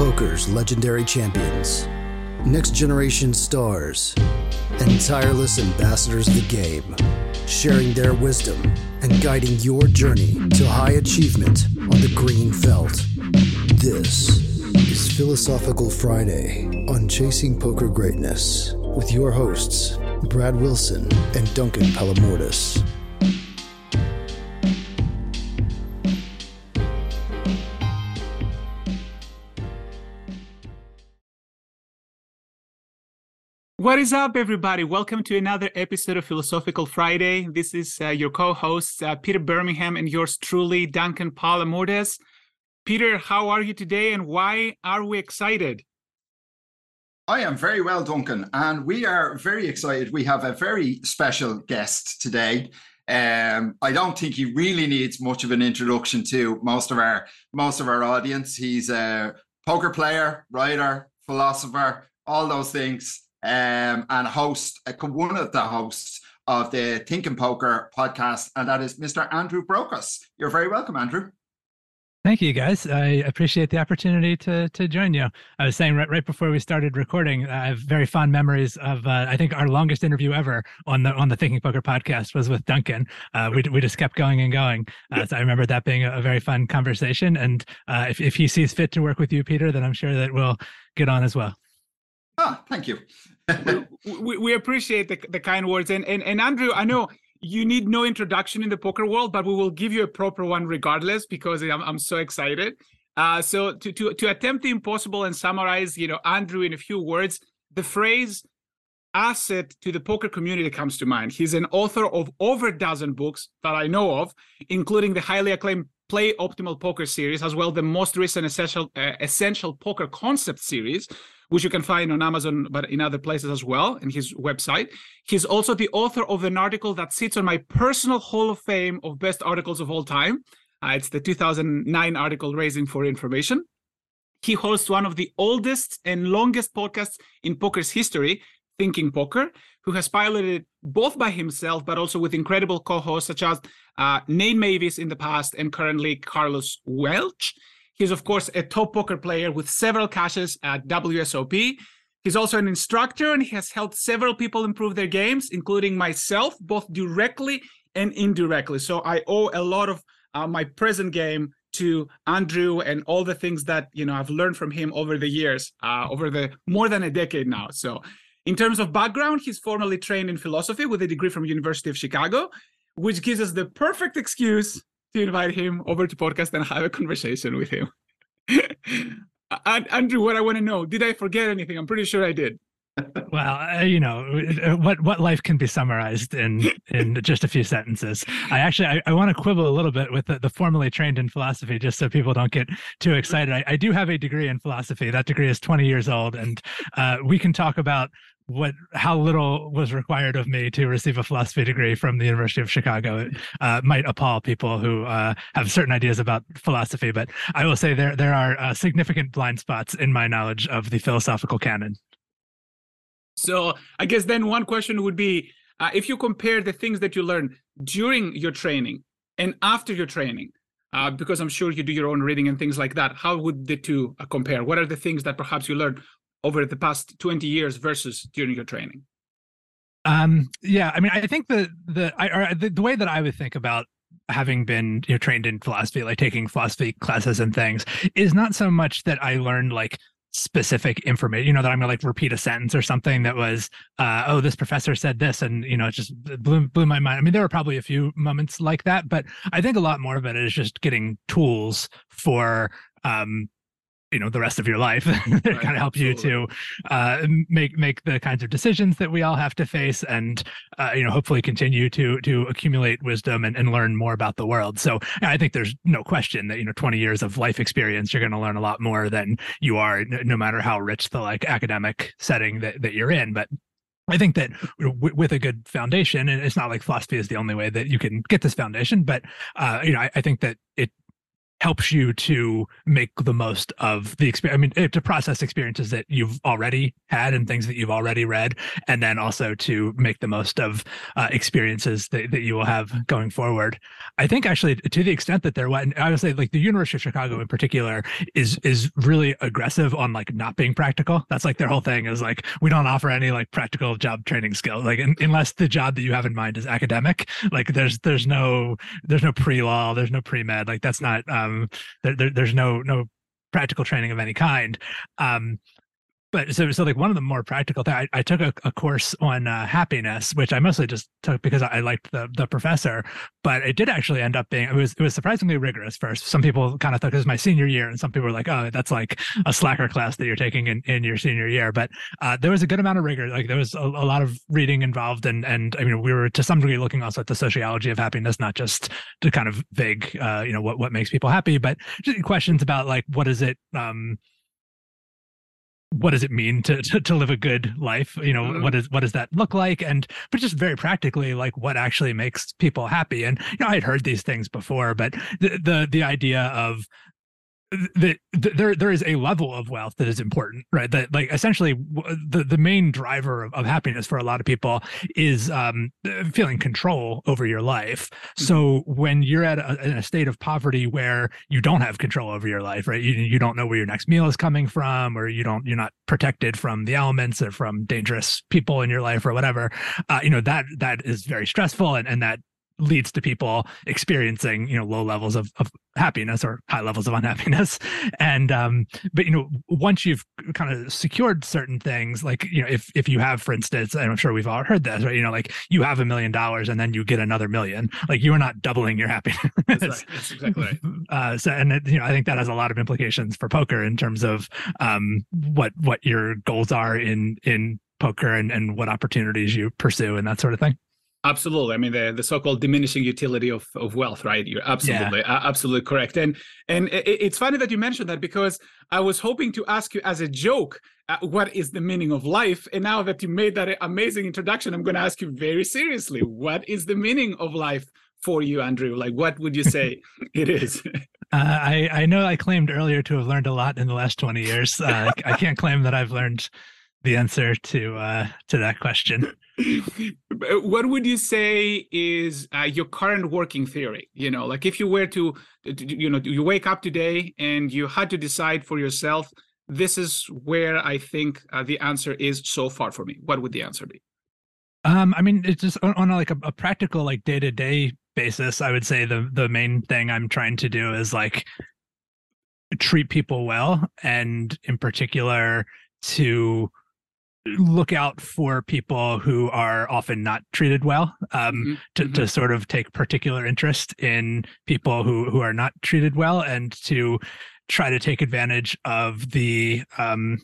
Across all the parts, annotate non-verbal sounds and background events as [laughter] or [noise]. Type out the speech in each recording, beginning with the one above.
poker's legendary champions, next generation stars, and tireless ambassadors of the game, sharing their wisdom and guiding your journey to high achievement on the green felt. This is Philosophical Friday on Chasing Poker Greatness with your hosts, Brad Wilson and Duncan Palamourdas. What is up, everybody? Welcome to another episode of Philosophical Friday. This is uh, your co hosts, uh, Peter Birmingham, and yours truly, Duncan Palamourdas. Peter, how are you today, and why are we excited? I am very well, Duncan, and we are very excited. We have a very special guest today. Um, I don't think he really needs much of an introduction to most of our most of our audience. He's a poker player, writer, philosopher, all those things um, and host, uh, one of the hosts of the Thinking Poker podcast, and that is Mr. Andrew Brokos. You're very welcome, Andrew. Thank you, guys. I appreciate the opportunity to to join you. I was saying right, right before we started recording, I have very fond memories of. Uh, I think our longest interview ever on the on the Thinking Poker podcast was with Duncan. Uh, we we just kept going and going. Uh, so I remember that being a, a very fun conversation. And uh, if if he sees fit to work with you, Peter, then I'm sure that we'll get on as well. Ah, thank you. We, we appreciate the, the kind words. And, and, and Andrew, I know you need no introduction in the poker world, but we will give you a proper one regardless because I'm, I'm so excited. Uh, so to, to, to attempt the impossible and summarize, you know, Andrew in a few words, the phrase asset to the poker community comes to mind. He's an author of over a dozen books that I know of, including the highly acclaimed Play Optimal Poker series, as well the most recent Essential uh, Essential Poker Concept series, which you can find on Amazon, but in other places as well, in his website. He's also the author of an article that sits on my personal Hall of Fame of best articles of all time. Uh, it's the 2009 article, Raising for Information. He hosts one of the oldest and longest podcasts in poker's history, Thinking Poker, who has piloted both by himself, but also with incredible co hosts such as uh, Nate Meyvis in the past and currently Carlos Welch. He's, of course, a top poker player with several cashes at WSOP. He's also an instructor and he has helped several people improve their games, including myself, both directly and indirectly. So I owe a lot of uh, my present game to Andrew and all the things that you know I've learned from him over the years, uh, over the more than a decade now. So, in terms of background, he's formally trained in philosophy with a degree from University of Chicago, which gives us the perfect excuse to invite him over to podcast and have a conversation with him. [laughs] and Andrew, what I want to know, did I forget anything? I'm pretty sure I did. [laughs] well, uh, you know uh, what what life can be summarized in in [laughs] just a few sentences. I actually I, I want to quibble a little bit with the, the, formally trained in philosophy, just so people don't get too excited. I, I do have a degree in philosophy. That degree is 20 years old, and uh, we can talk about what how little was required of me to receive a philosophy degree from the University of Chicago. Uh, might appall people who uh, have certain ideas about philosophy, but I will say there there are uh, significant blind spots in my knowledge of the philosophical canon. So I guess then one question would be uh, if you compare the things that you learn during your training and after your training. Uh, because I'm sure you do your own reading and things like that. How would the two uh, compare? What are the things that perhaps you learned over the past 20 years versus during your training? Um, yeah, I mean, I think the the I, the, the way that I would think about having been you know trained in philosophy, like taking philosophy classes and things, is not so much that I learned like specific information you know that i'm gonna like repeat a sentence or something that was uh oh this professor said this and you know it just blew blew my mind i mean there were probably a few moments like that but i think a lot more of it is just getting tools for um you know the rest of your life. [laughs] It right, kind of helps you to uh, make make the kinds of decisions that we all have to face and uh, you know hopefully continue to to accumulate wisdom and, and learn more about the world. So i think there's no question that you know 20 years of life experience you're going to learn a lot more than you are no matter how rich the like academic setting that, that you're in. But I think that with a good foundation, and it's not like philosophy is the only way that you can get this foundation, but uh, you know, I, I think that it helps you to make the most of the experience. I mean, eh, to process experiences that you've already had and things that you've already read, and then also to make the most of uh, experiences that, that you will have going forward. I think actually, to the extent that they're, I would say, like the University of Chicago in particular is is really aggressive on like not being practical. That's like their whole thing is like we don't offer any like practical job training skills. Like in, unless the job that you have in mind is academic, like there's there's no there's no pre law, there's no pre med. Like that's not. Um, um, there, there, there's no no practical training of any kind. Um, but so so like one of the more practical things I, I took a, a, course on uh, happiness which i mostly just took because i liked the the professor but it did actually end up being it was it was surprisingly rigorous first some people kind of thought it was my senior year and some people were like oh that's like a slacker class that you're taking in, in your senior year. But uh, there was a good amount of rigor like there was a, a, lot of reading involved and and i mean we were to some degree looking also at the sociology of happiness not just to kind of vague uh, you know what what makes people happy but just questions about like what is it um what does it mean to, to, to live a good life? You know mm-hmm. what is what does that look like? And but just very practically like what actually makes people happy? And you know i had heard these things before but the the, the idea of that the, there there is a level of wealth that is important right? That like essentially the the main driver of, of happiness for a lot of people is um feeling control over your life. Mm-hmm. so when you're at a, in a state of poverty where you don't have control over your life right? You, you don't know where your next meal is coming from or you don't you're not protected from the elements or from dangerous people in your life or whatever uh, you know that that is very stressful and, and that leads to people experiencing you know low levels of, of happiness or high levels of [laughs] unhappiness. And um but you know once you've kind of secured certain things like you know if if you have for instance and i'm sure we've all heard this right you know like you have a million dollars and then you get another million like you are not doubling your [laughs] happiness. That's, right. that's exactly right. [laughs] Uh so and it, you know i think that has a lot of implications for poker in terms of um what what your goals are in in poker and, and what opportunities you pursue and that sort of thing Absolutely. I mean, the, the so-called diminishing utility of, of wealth, right? You're absolutely, yeah. absolutely correct. And and it, it's funny that you mentioned that because I was hoping to ask you as a joke, uh, what is the meaning of life? And now that you made that amazing introduction, I'm going to ask you very seriously, what is the meaning of life for you, Andrew? Like, what would you say it is? [laughs] Uh, I I know I claimed earlier to have learned a lot in the last 20 years. Uh, I can't claim that I've learned the answer to uh, to that question. [laughs] what would you say is uh, your current working theory? You know, like if you were to, you know, you wake up today and you had to decide for yourself, this is where I think uh, the answer is so far for me. What would the answer be? Um, I mean, it's just on, on like a, a practical, like day to day basis. I would say the the main thing I'm trying to do is like treat people well, and in particular to look out for people who are often not treated well um, mm-hmm. to, mm-hmm. to sort of take particular interest in people who, who are not treated well and to try to take advantage of the um,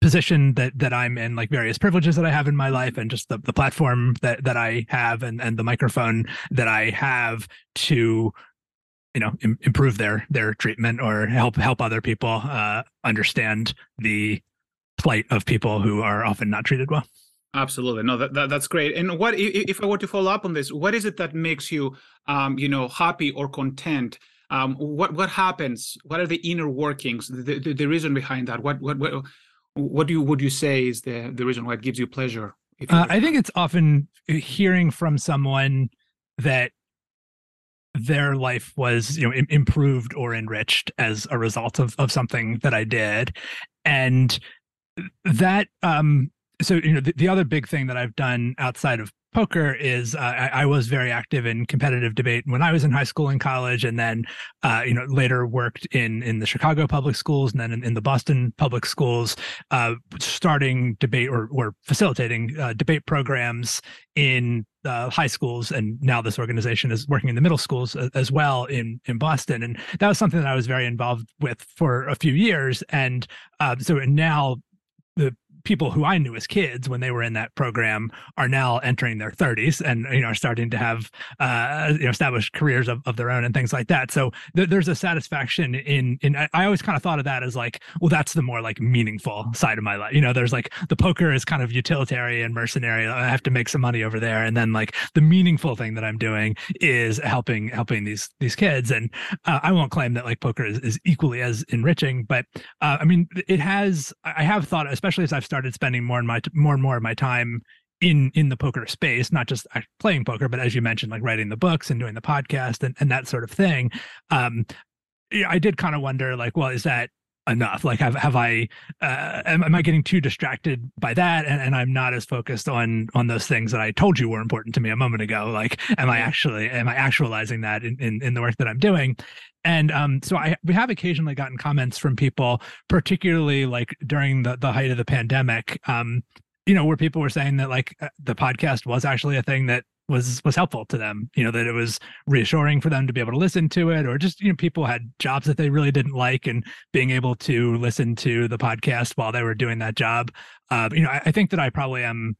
position that that I'm in, like various privileges that I have in my life, and just the, the platform that that I have, and and the microphone that I have to, you know, Im- improve their their treatment or help help other people uh, understand the plight of people who are often not treated well. Absolutely, no, that, that, that's great. And what if I were to follow up on this? What is it that makes you, um, you know, happy or content? Um, what what happens? What are the inner workings? The, the, the reason behind that? What what what what do you would you say is the the reason why it gives you pleasure? Uh, I think it's often hearing from someone that their life was you know improved or enriched as a result of of something that I did, and that um so you know the, the other big thing that i've done outside of poker is uh, I, I, was very active in competitive debate when I was in high school and college, and then uh, you know later worked in in the Chicago public schools and then in, in the Boston public schools, uh, starting debate or or facilitating uh, debate programs in uh, high schools, and now this organization is working in the middle schools as, as well in in Boston, and that was something that I was very involved with for a few years, and uh, so now the people who I knew as kids when they were in that program are now entering their 30s and you know are starting to have uh, you know established careers of, of their own and things like that. So th- there's a satisfaction in in I, always kind of thought of that as like well that's the more like meaningful side of my life. You know, there's like the poker is kind of utilitarian, mercenary. I have to make some money over there, and then like the meaningful thing that I'm doing is helping helping these these kids. And uh, I won't claim that like poker is, is equally as enriching, but uh, I mean it has. I have thought, especially as I've started spending more and my more and more of my time in in the poker space not just playing poker but as you mentioned like writing the books and doing the podcast and, and that sort of thing. Um i did kind of wonder like well is that enough? Like have have i uh am, am i getting too distracted by that? And, and i'm not as focused on on those things that i told you were important to me a moment ago. Like am i actually am i actualizing that in in, in the work that i'm doing? And um, so I we have occasionally gotten comments from people, particularly like during the the height of the pandemic, um, you know, where people were saying that like uh, the podcast was actually a thing that was was helpful to them you know that it was reassuring for them to be able to listen to it or just you know people had jobs that they really didn't like and being able to listen to the podcast while they were doing that job uh, you know I, I, think that i probably am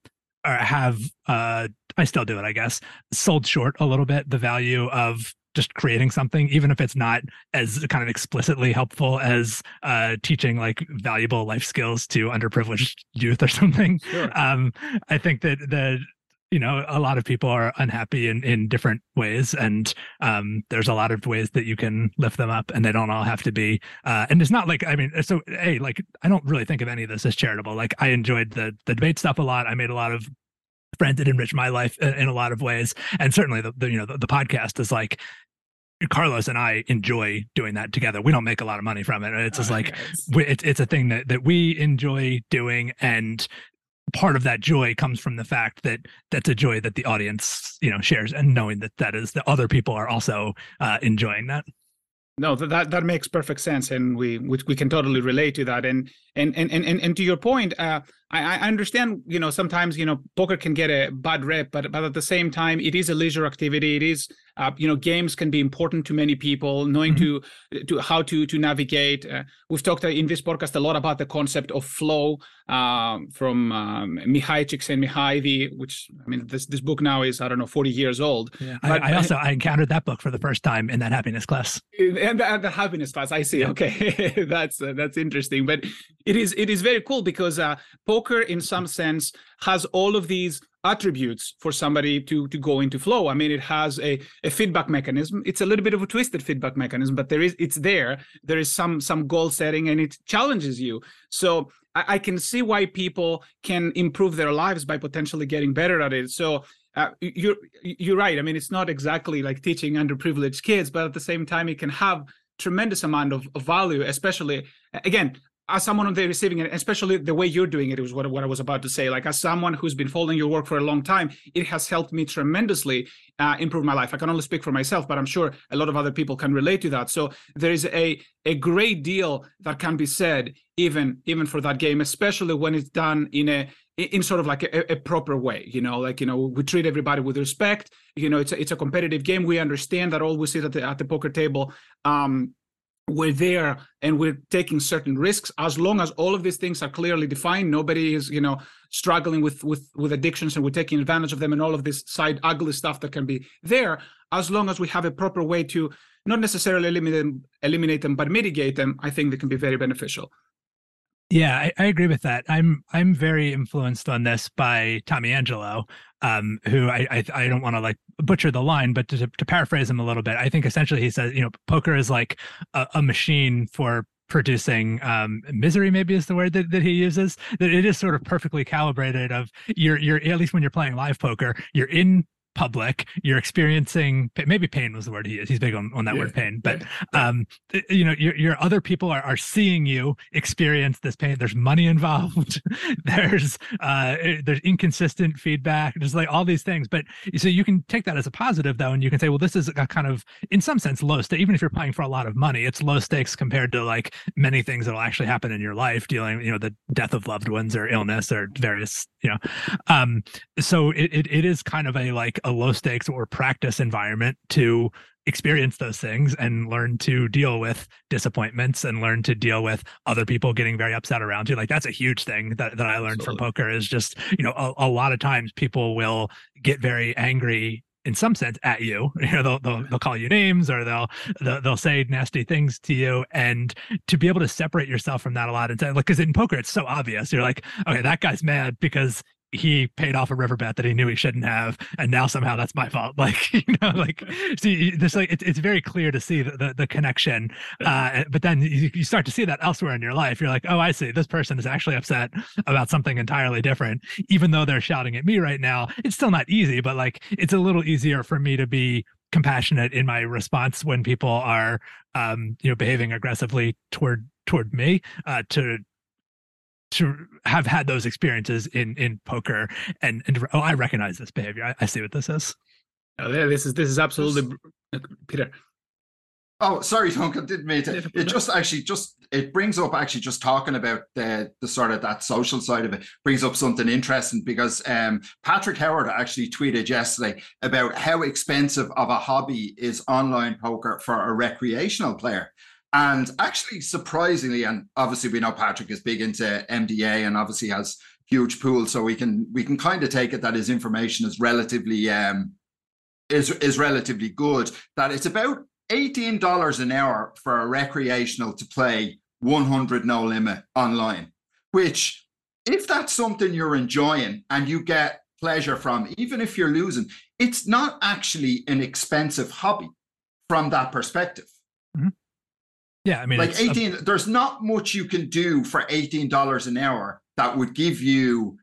or have uh i still do it i guess sold short a little bit the value of just creating something, even if it's not as kind of explicitly helpful as uh, teaching like valuable life skills to underprivileged [laughs] youth or something. Sure. Um, I think that the you know a lot of people are unhappy in in different ways and um, there's a lot of ways that you can lift them up and they don't all have to be uh, and it's not like i mean so hey like i don't really think of any of this as charitable like i enjoyed the the debate stuff a lot i made a lot of friends that enriched my life in, in, a lot of ways and certainly the, the you know the, the, podcast is like Carlos and I enjoy doing that together. We don't make a lot of money from it. It's just oh, like we, it's it's a thing that that we enjoy doing, and part of that joy comes from the fact that that's a joy that the audience you know shares, and knowing that that is that other people are also uh, enjoying that. No, that that makes perfect sense, and we we, we can totally relate to that. And and and and and to your point, uh, I, I understand. You know, sometimes you know poker can get a bad rep, but but at the same time, it is a leisure activity. It is uh, you know games can be important to many people knowing mm-hmm. to to how to to navigate uh, we've talked in this podcast a lot about the concept of flow um, from um, Mihai Csikszentmihalyi, which I mean this this book now is I don't know 40 years old. Yeah. But, I, I, also I encountered that book for the first time in that happiness class. And the, the happiness class, I see. Yeah. Okay, [laughs] that's uh, that's interesting, but it is it is very cool because uh, poker in some sense has all of these attributes for somebody to to go into flow. I mean it has a, a feedback mechanism. It's a little bit of a twisted feedback mechanism but there is it's there. There is some some goal setting and it challenges you. So I, I can see why people can improve their lives by potentially getting better at it. So uh, you're you're right. I mean it's not exactly like teaching underprivileged kids but at the same time it can have tremendous amount of, of value especially again as someone on the receiving end, especially the way you're doing it, was what, what I was about to say. Like as someone who's been following your work for a long time, it has helped me tremendously uh, improve my life. I can only speak for myself, but I'm sure a lot of other people can relate to that. So there is a a great deal that can be said even even for that game, especially when it's done in a in sort of like a, a proper way. You know, like you know we treat everybody with respect. You know, it's a, it's a competitive game. We understand that all we sit at the at the poker table. Um, we're there and we're taking certain risks. As long as all of these things are clearly defined nobody is you know struggling with with with addictions and we're taking advantage of them and all of this side ugly stuff that can be there as long as we have a proper way to not necessarily eliminate them eliminate them but mitigate them i think they can be very beneficial yeah, I, I, agree with that. I'm I'm very influenced on this by Tommy Angelo, um, who I I, I don't want to like butcher the line, but to, to paraphrase him a little bit, I think essentially he says, you know, poker is like a, a machine for producing um, misery maybe is the word that, that he uses that it is sort of perfectly calibrated of you're you're at least when you're playing live poker you're in public you're experiencing maybe pain was the word he is he's big on, on that yeah, word pain but yeah, um you know your, your other people are, are seeing you experience this pain there's money [laughs] involved there's uh eh, there's inconsistent feedback there's like all these things but so you can take that as a positive though and you can say well this is a kind of in some sense low stake even if you're playing for a lot of money it's low stakes compared to like many things that will actually happen in your life dealing you know the death of loved ones or illness or various you know um so it, it, it is kind of a like a low stakes or practice environment to experience those things and learn to deal with disappointments and learn to deal with other people getting very upset around you. Like that's a huge thing that, that i learned Absolutely. from poker is just you know a, a lot of times people will get very angry in some sense at you. [laughs] You know they'll, they'll, mm-hmm. they'll call you names or they'll, they'll, they'll say nasty things to you. And to be able to separate yourself from that a lot and say like because in poker it's so obvious. You're like okay that guy's mad because he paid off a river bet that he knew he shouldn't have and now somehow that's my fault. [laughs] Like you know like see this like it's, it's very clear to see the, the, the connection uh, but then you, you, start to see that elsewhere in your life. You're like oh i see. This person is actually upset about something entirely different. Even though they're shouting at me right now it's still not easy but like it's a little easier for me to be compassionate in my response when people are um you know behaving aggressively toward toward me uh to to have had those experiences in in poker and and oh i recognize this behavior. I, I see what this is. Oh yeah this is this is absolutely peter. Oh sorry Duncan didn't mean to. It just actually just it brings up actually just talking about the the sort of that social side of it brings up something interesting because um patrick howard actually tweeted yesterday about how expensive of a hobby is online poker for a recreational player and actually, surprisingly, and obviously we know Patrick is big into MDA and obviously has huge pool, so we can we can kind of take it that his information is relatively um is is relatively good. That it's about eighteen dollars an hour for a recreational to play 100 no limit online, which if that's something you're enjoying and you get pleasure from, even if you're losing, it's not actually an expensive hobby from that perspective. Mm-hmm. Yeah, I mean, like 18, a- there's not much you can do for $18 an hour that would give you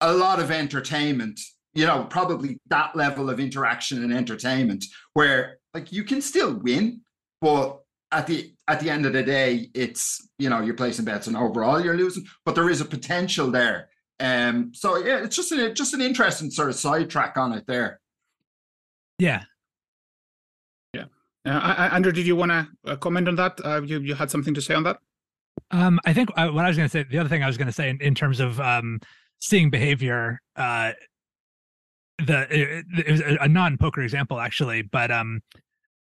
a lot of entertainment, you know, probably that level of interaction and entertainment where like you can still win, but at the at the end of the day, it's you know, you're placing bets and overall you're losing, but there is a potential there. Um, so yeah, it's just a just an interesting sort of sidetrack on it there. Yeah, uh, Andrew, did you want to uh, comment on that? Uh, you you had something to say on that? Um, I think uh, what I was going to say, the other thing I was going to say in, in, terms of um, seeing behavior, uh, the it, it was a non-poker example actually, but um,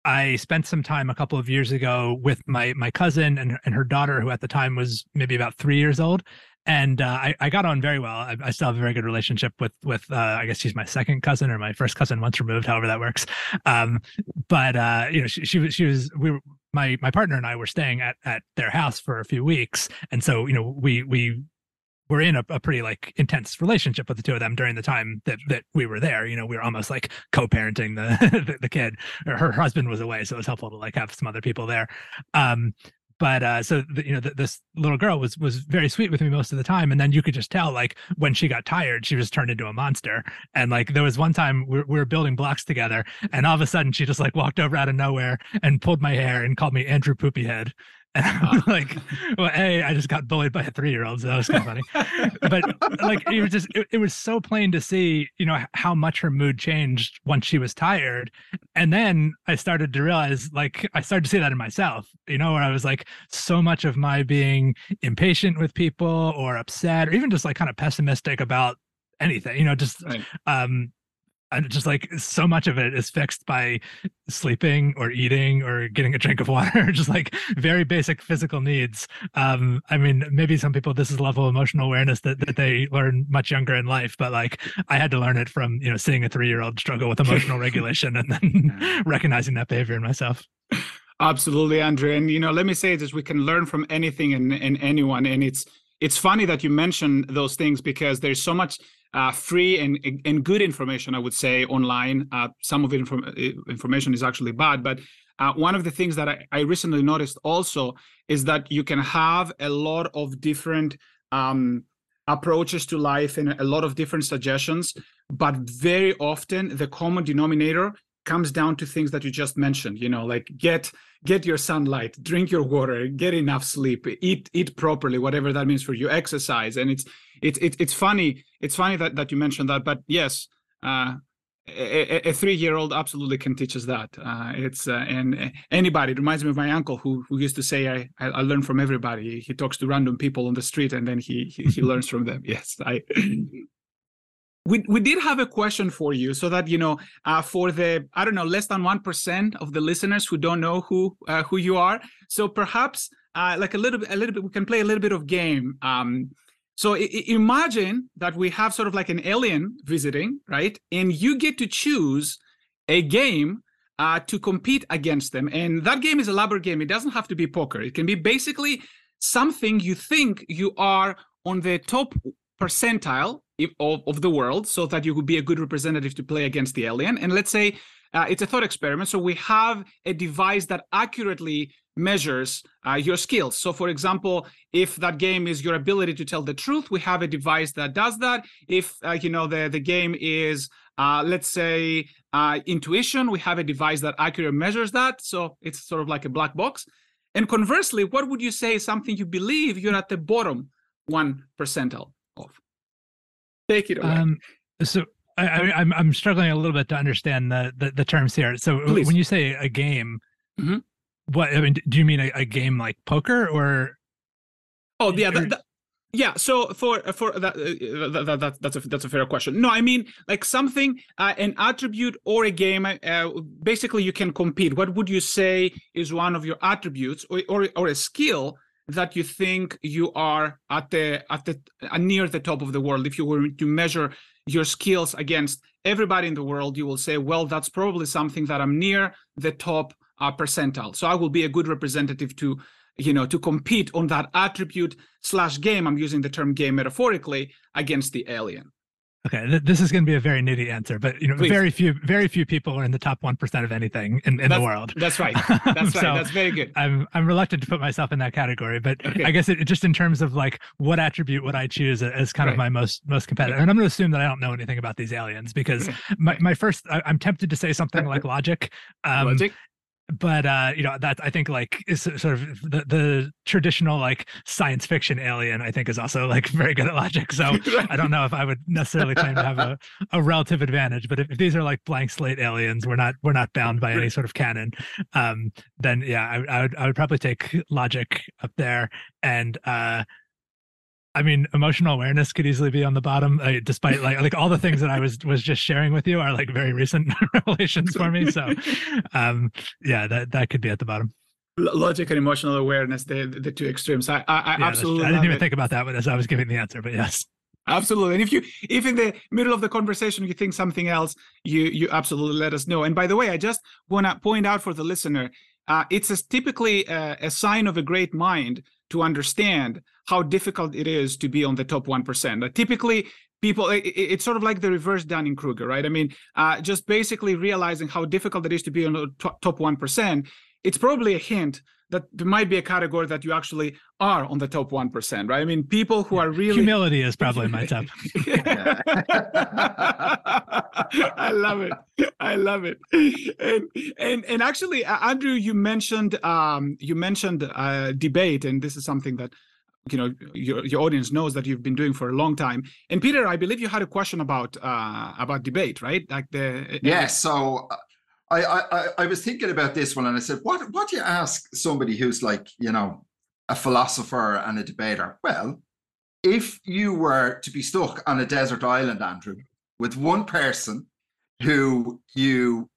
I spent some time a couple of years ago with my my cousin and and her daughter, who at the time was maybe about three years old, and uh, I, I got on very well. I, I, still have a very good relationship with with uh, I guess she's my second cousin or my first cousin once removed, however that works. Um, but uh, you know, she, she was she was we were my my partner and I were staying at at their house for a few weeks, and so you know we we were in a, a pretty like intense relationship with the two of them during the time that that we were there. You know, we were almost like co-parenting the [laughs] the, the kid. Her husband was away, so it was helpful to like have some other people there. Um, but uh so the, you know the, this little girl was was very sweet with me most of the time and then you could just tell like when she got tired she was turned into a monster. And like there was one time we, we were building blocks together and all of a sudden she just like walked over out of nowhere and pulled my hair and called me andrew poopyhead I'm [laughs] like, well, hey, I just got bullied by a three year old, so that was kind of funny. but like, it was just, it, it, was so plain to see, you know, how much her mood changed once she was tired. And then I started to realize, like, I started to see that in myself, you know, where I was like, so much of my being impatient with people or upset or even just like kind of pessimistic about anything, you know, just right. um and just like so much of it is fixed by sleeping or eating or getting a drink of [laughs] water just like very basic physical needs. Um i mean maybe some people this is a level of emotional awareness that, that they learn much younger in life but like i had to learn it from you know seeing a three-year-old struggle with [laughs] emotional regulation and then [laughs] recognizing that behavior in myself. Absolutely andrew and you know let me say this we can learn from anything and, and anyone. And it's it's funny that you mention those things because there's so much uh, free and and good information, I would say, online. Uh, some of the inform- uh, information is actually bad, but uh, one of the things that I, I, recently noticed also is that you can have a lot of different um, approaches to life and a lot of different suggestions, but very often the common denominator comes down to things that you just mentioned you know like get get your sunlight drink your water get enough sleep eat eat properly whatever that means for you exercise and it's it's it, it's funny it's funny that that you mentioned that but yes uh, a, a, three-year-old absolutely can teach us that. Uh, it's uh, and anybody it reminds me of my uncle who who used to say, "I I, learn from everybody." He talks to random people on the street and then he he, he learns from them. [laughs] Yes, I we, we did have a question for you so that you know uh, for the i don't know less than 1% of the listeners who don't know who uh, who you are. So perhaps uh, like a little bit a little bit we can play a little bit of game um, so I- imagine that we have sort of like an alien visiting right? And you get to choose a game uh, to compete against them. And that game is a labor game. It doesn't have to be poker. It can be basically something you think you are on the top percentile of, of the world so that you could be a good representative to play against the alien. And let's say uh, it's a thought experiment. So we have a device that accurately measures uh, your skills. So for example if that game is your ability to tell the truth we have a device that does that. If uh, you know the, the game is uh, let's say uh, intuition we have a device that accurately measures that. So it's sort of like a black box. And conversely what would you say is something you believe you're at the bottom one percentile of take it away Um, so I, I, I'm I'm struggling a little bit to understand the the, the terms here. So Please. when you say a game, Mhm. what I mean, do you mean a, a game like poker or? Oh yeah, Or- that, that- yeah. So for for that, uh, that, that, that that's a that's a fair question. No, I mean like something, uh, an attribute or a game. Uh, basically, you can compete. What would you say is one of your attributes or or, or a skill that you think you are at the at the uh, near the top of the world? If you were to measure your skills against everybody in the world, you will say, well, that's probably something that I'm near the top uh, percentile. So I will be a good representative to you know to compete on that attribute slash game i'm using the term game metaphorically against the alien Okay, th- this is going to be a very nitty answer, but you know, Please. very few very few people are in the top one percent of anything in, in the world. that's right. [laughs] That's right. So, that's very good. I'm I'm reluctant to put myself in that category, but Okay. I guess it just in terms of like what attribute would I choose as kind of my most most competitive. And I'm going to assume that I don't know anything about these aliens because my my first I, I'm tempted to say something [laughs] like logic, um, logic but uh, you know that I think like is sort of the the traditional like science fiction alien. I think is also like [laughs] very good at logic. So [laughs] I don't know if I would necessarily claim to have a, a relative advantage, but if, if these are like blank slate aliens, we're not we're not bound by any sort of canon. Um, then yeah, I, I would I would probably take logic up there, and uh, I mean emotional awareness could easily be on the bottom, uh, despite like like all the things that I was was just sharing with you are like very recent [laughs] revelations for me. So um, yeah, that that could be at the bottom. Logic and emotional awareness the the two extremes i i, Yeah, absolutely I didn't even it. think about that as I was giving the answer, but yes. absolutely and if you if in the middle of the conversation you think something else you you absolutely let us know and by the way i just want to point out for the listener uh, it's a typically uh, a sign of a great mind to understand how difficult it is to be on the top 1% uh, typically people i- i- it's sort of like the reverse dunning kruger right? I mean uh, just basically realizing how difficult it is to be on the to- top 1% it's probably a hint that there might be a category that you actually are on the top 1% right i mean people who are really Humility is probably my top. [laughs] I love it. I love it. And and and actually, uh, Andrew, you mentioned um, you mentioned uh, debate, and this is something that you know your your audience knows that you've been doing for a long time. And Peter, I believe you had a question about uh, about debate, right? Like the Yeah, so uh, I, I I- was thinking about this one and I said, what what do you ask somebody who's like, you know, a philosopher and a debater? Well, if you were to be stuck on a desert island, Andrew, with one person who you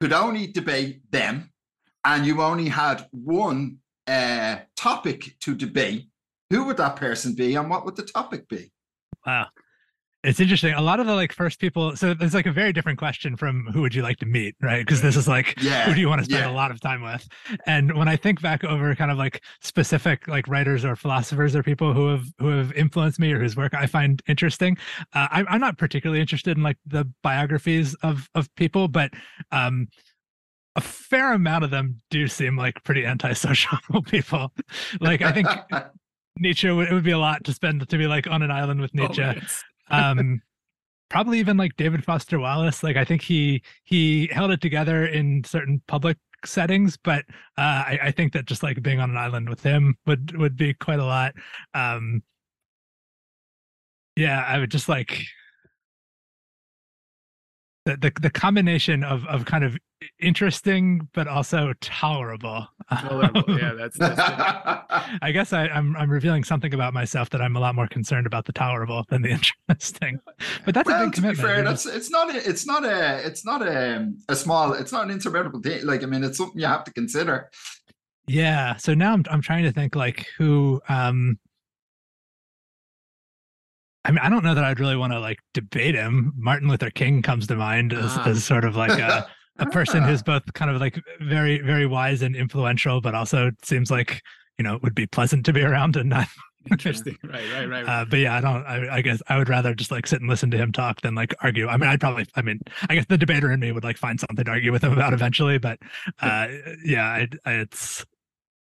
could only debate them and you only had one uh, topic to debate, who would that person be and what would the topic be? Wow. It's interesting. A lot of the like first people, so it's like a very different question from who would you like to meet, right? Because this is like Yeah, who do you want to spend yeah. a lot of time with? And when I think back over kind of like specific like writers or philosophers or people who have who have influenced me or whose work I find interesting, uh, I'm I'm not particularly interested in like the biographies of of people, but um a fair amount of them do seem like pretty antisocial [laughs] people. like I think [laughs] Nietzsche would, it would be a lot to spend to be like on an island with Oh, Nietzsche yes. Um probably even like david foster wallace like i think he he held it together in certain public settings but uh I, I think that just like being on an island with him would would be quite a lot. Um yeah i would just like the, the the combination of of kind of interesting but also tolerable. Tolerable, yeah, [laughs] that's. that's I guess I, am I'm, I'm revealing something about myself that I'm a lot more concerned about the tolerable than the [laughs] interesting. But that's well, a big commitment. To fair, that's it's not a, it's not a it's not a a small it's not an insurmountable thing. Like I mean, it's something you have to consider. Yeah. So now I'm I'm trying to think like who um I mean, I don't know that I'd really want to like debate him. Martin Luther King comes to mind as, ah. as sort of like a, [laughs] a person who's ah. both kind of like very, very wise and influential, but also seems like, you know, it would be pleasant to be around and not [laughs] interesting. right, right, right. Uh, but yeah, I don't, I, I, guess I would rather just like sit and listen to him talk than like argue. I mean, I'd probably, I mean, I guess the debater in me would like find something to argue with him about eventually, but [laughs] uh, yeah, I, I, it's,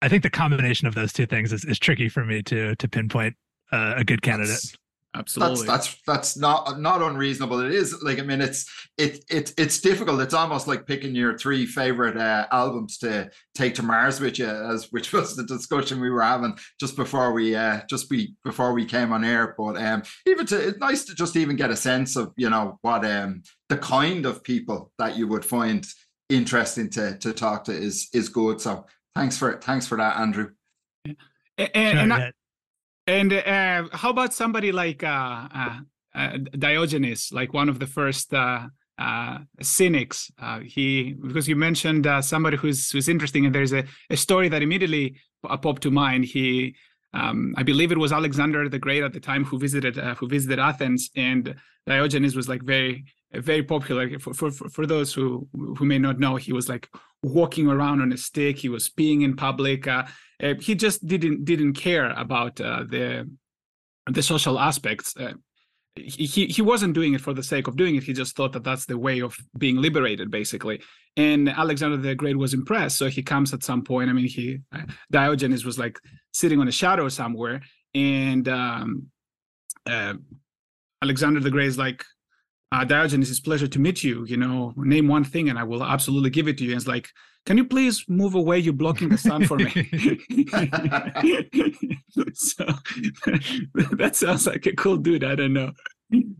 I think the combination of those two things is, is tricky for me to, to pinpoint uh, a good candidate. That's, Absolutely. That's that's that's not not unreasonable. It is like I mean it's it it it's difficult. It's almost like picking your three favorite uh, albums to take to Mars with you, as which was the discussion we were having just before we uh just be before we came on air. But um even to it's nice to just even get a sense of you know what um the kind of people that you would find interesting to to talk to is is good. So thanks for thanks for that, Andrew. And, and, and I, and uh, how about somebody like uh, uh, uh, Diogenes, like one of the first uh, uh, cynics? he because you mentioned somebody who's who's interesting, and there's a, a story that immediately popped to mind. He, um, I believe it was Alexander the Great at the time who visited who visited Athens, and Diogenes was like very very popular for, for for those who who may not know he was like walking around on a stick he was peeing in public uh, uh, he just didn't didn't care about uh, the the social aspects. Uh, he he wasn't doing it for the sake of doing it. He just thought that that's the way of being liberated, basically. And Alexander the Great was impressed. So he comes at some point. I mean, he Diogenes was like sitting on a shadow somewhere, and um, uh, Alexander the Great is like, uh, Diogenes, it's pleasure to meet you. You know, name one thing, and I will absolutely give it to you. And it's like, can you please move away? You're blocking the sun for me. [laughs] so [laughs] that sounds like a cool dude. I don't know.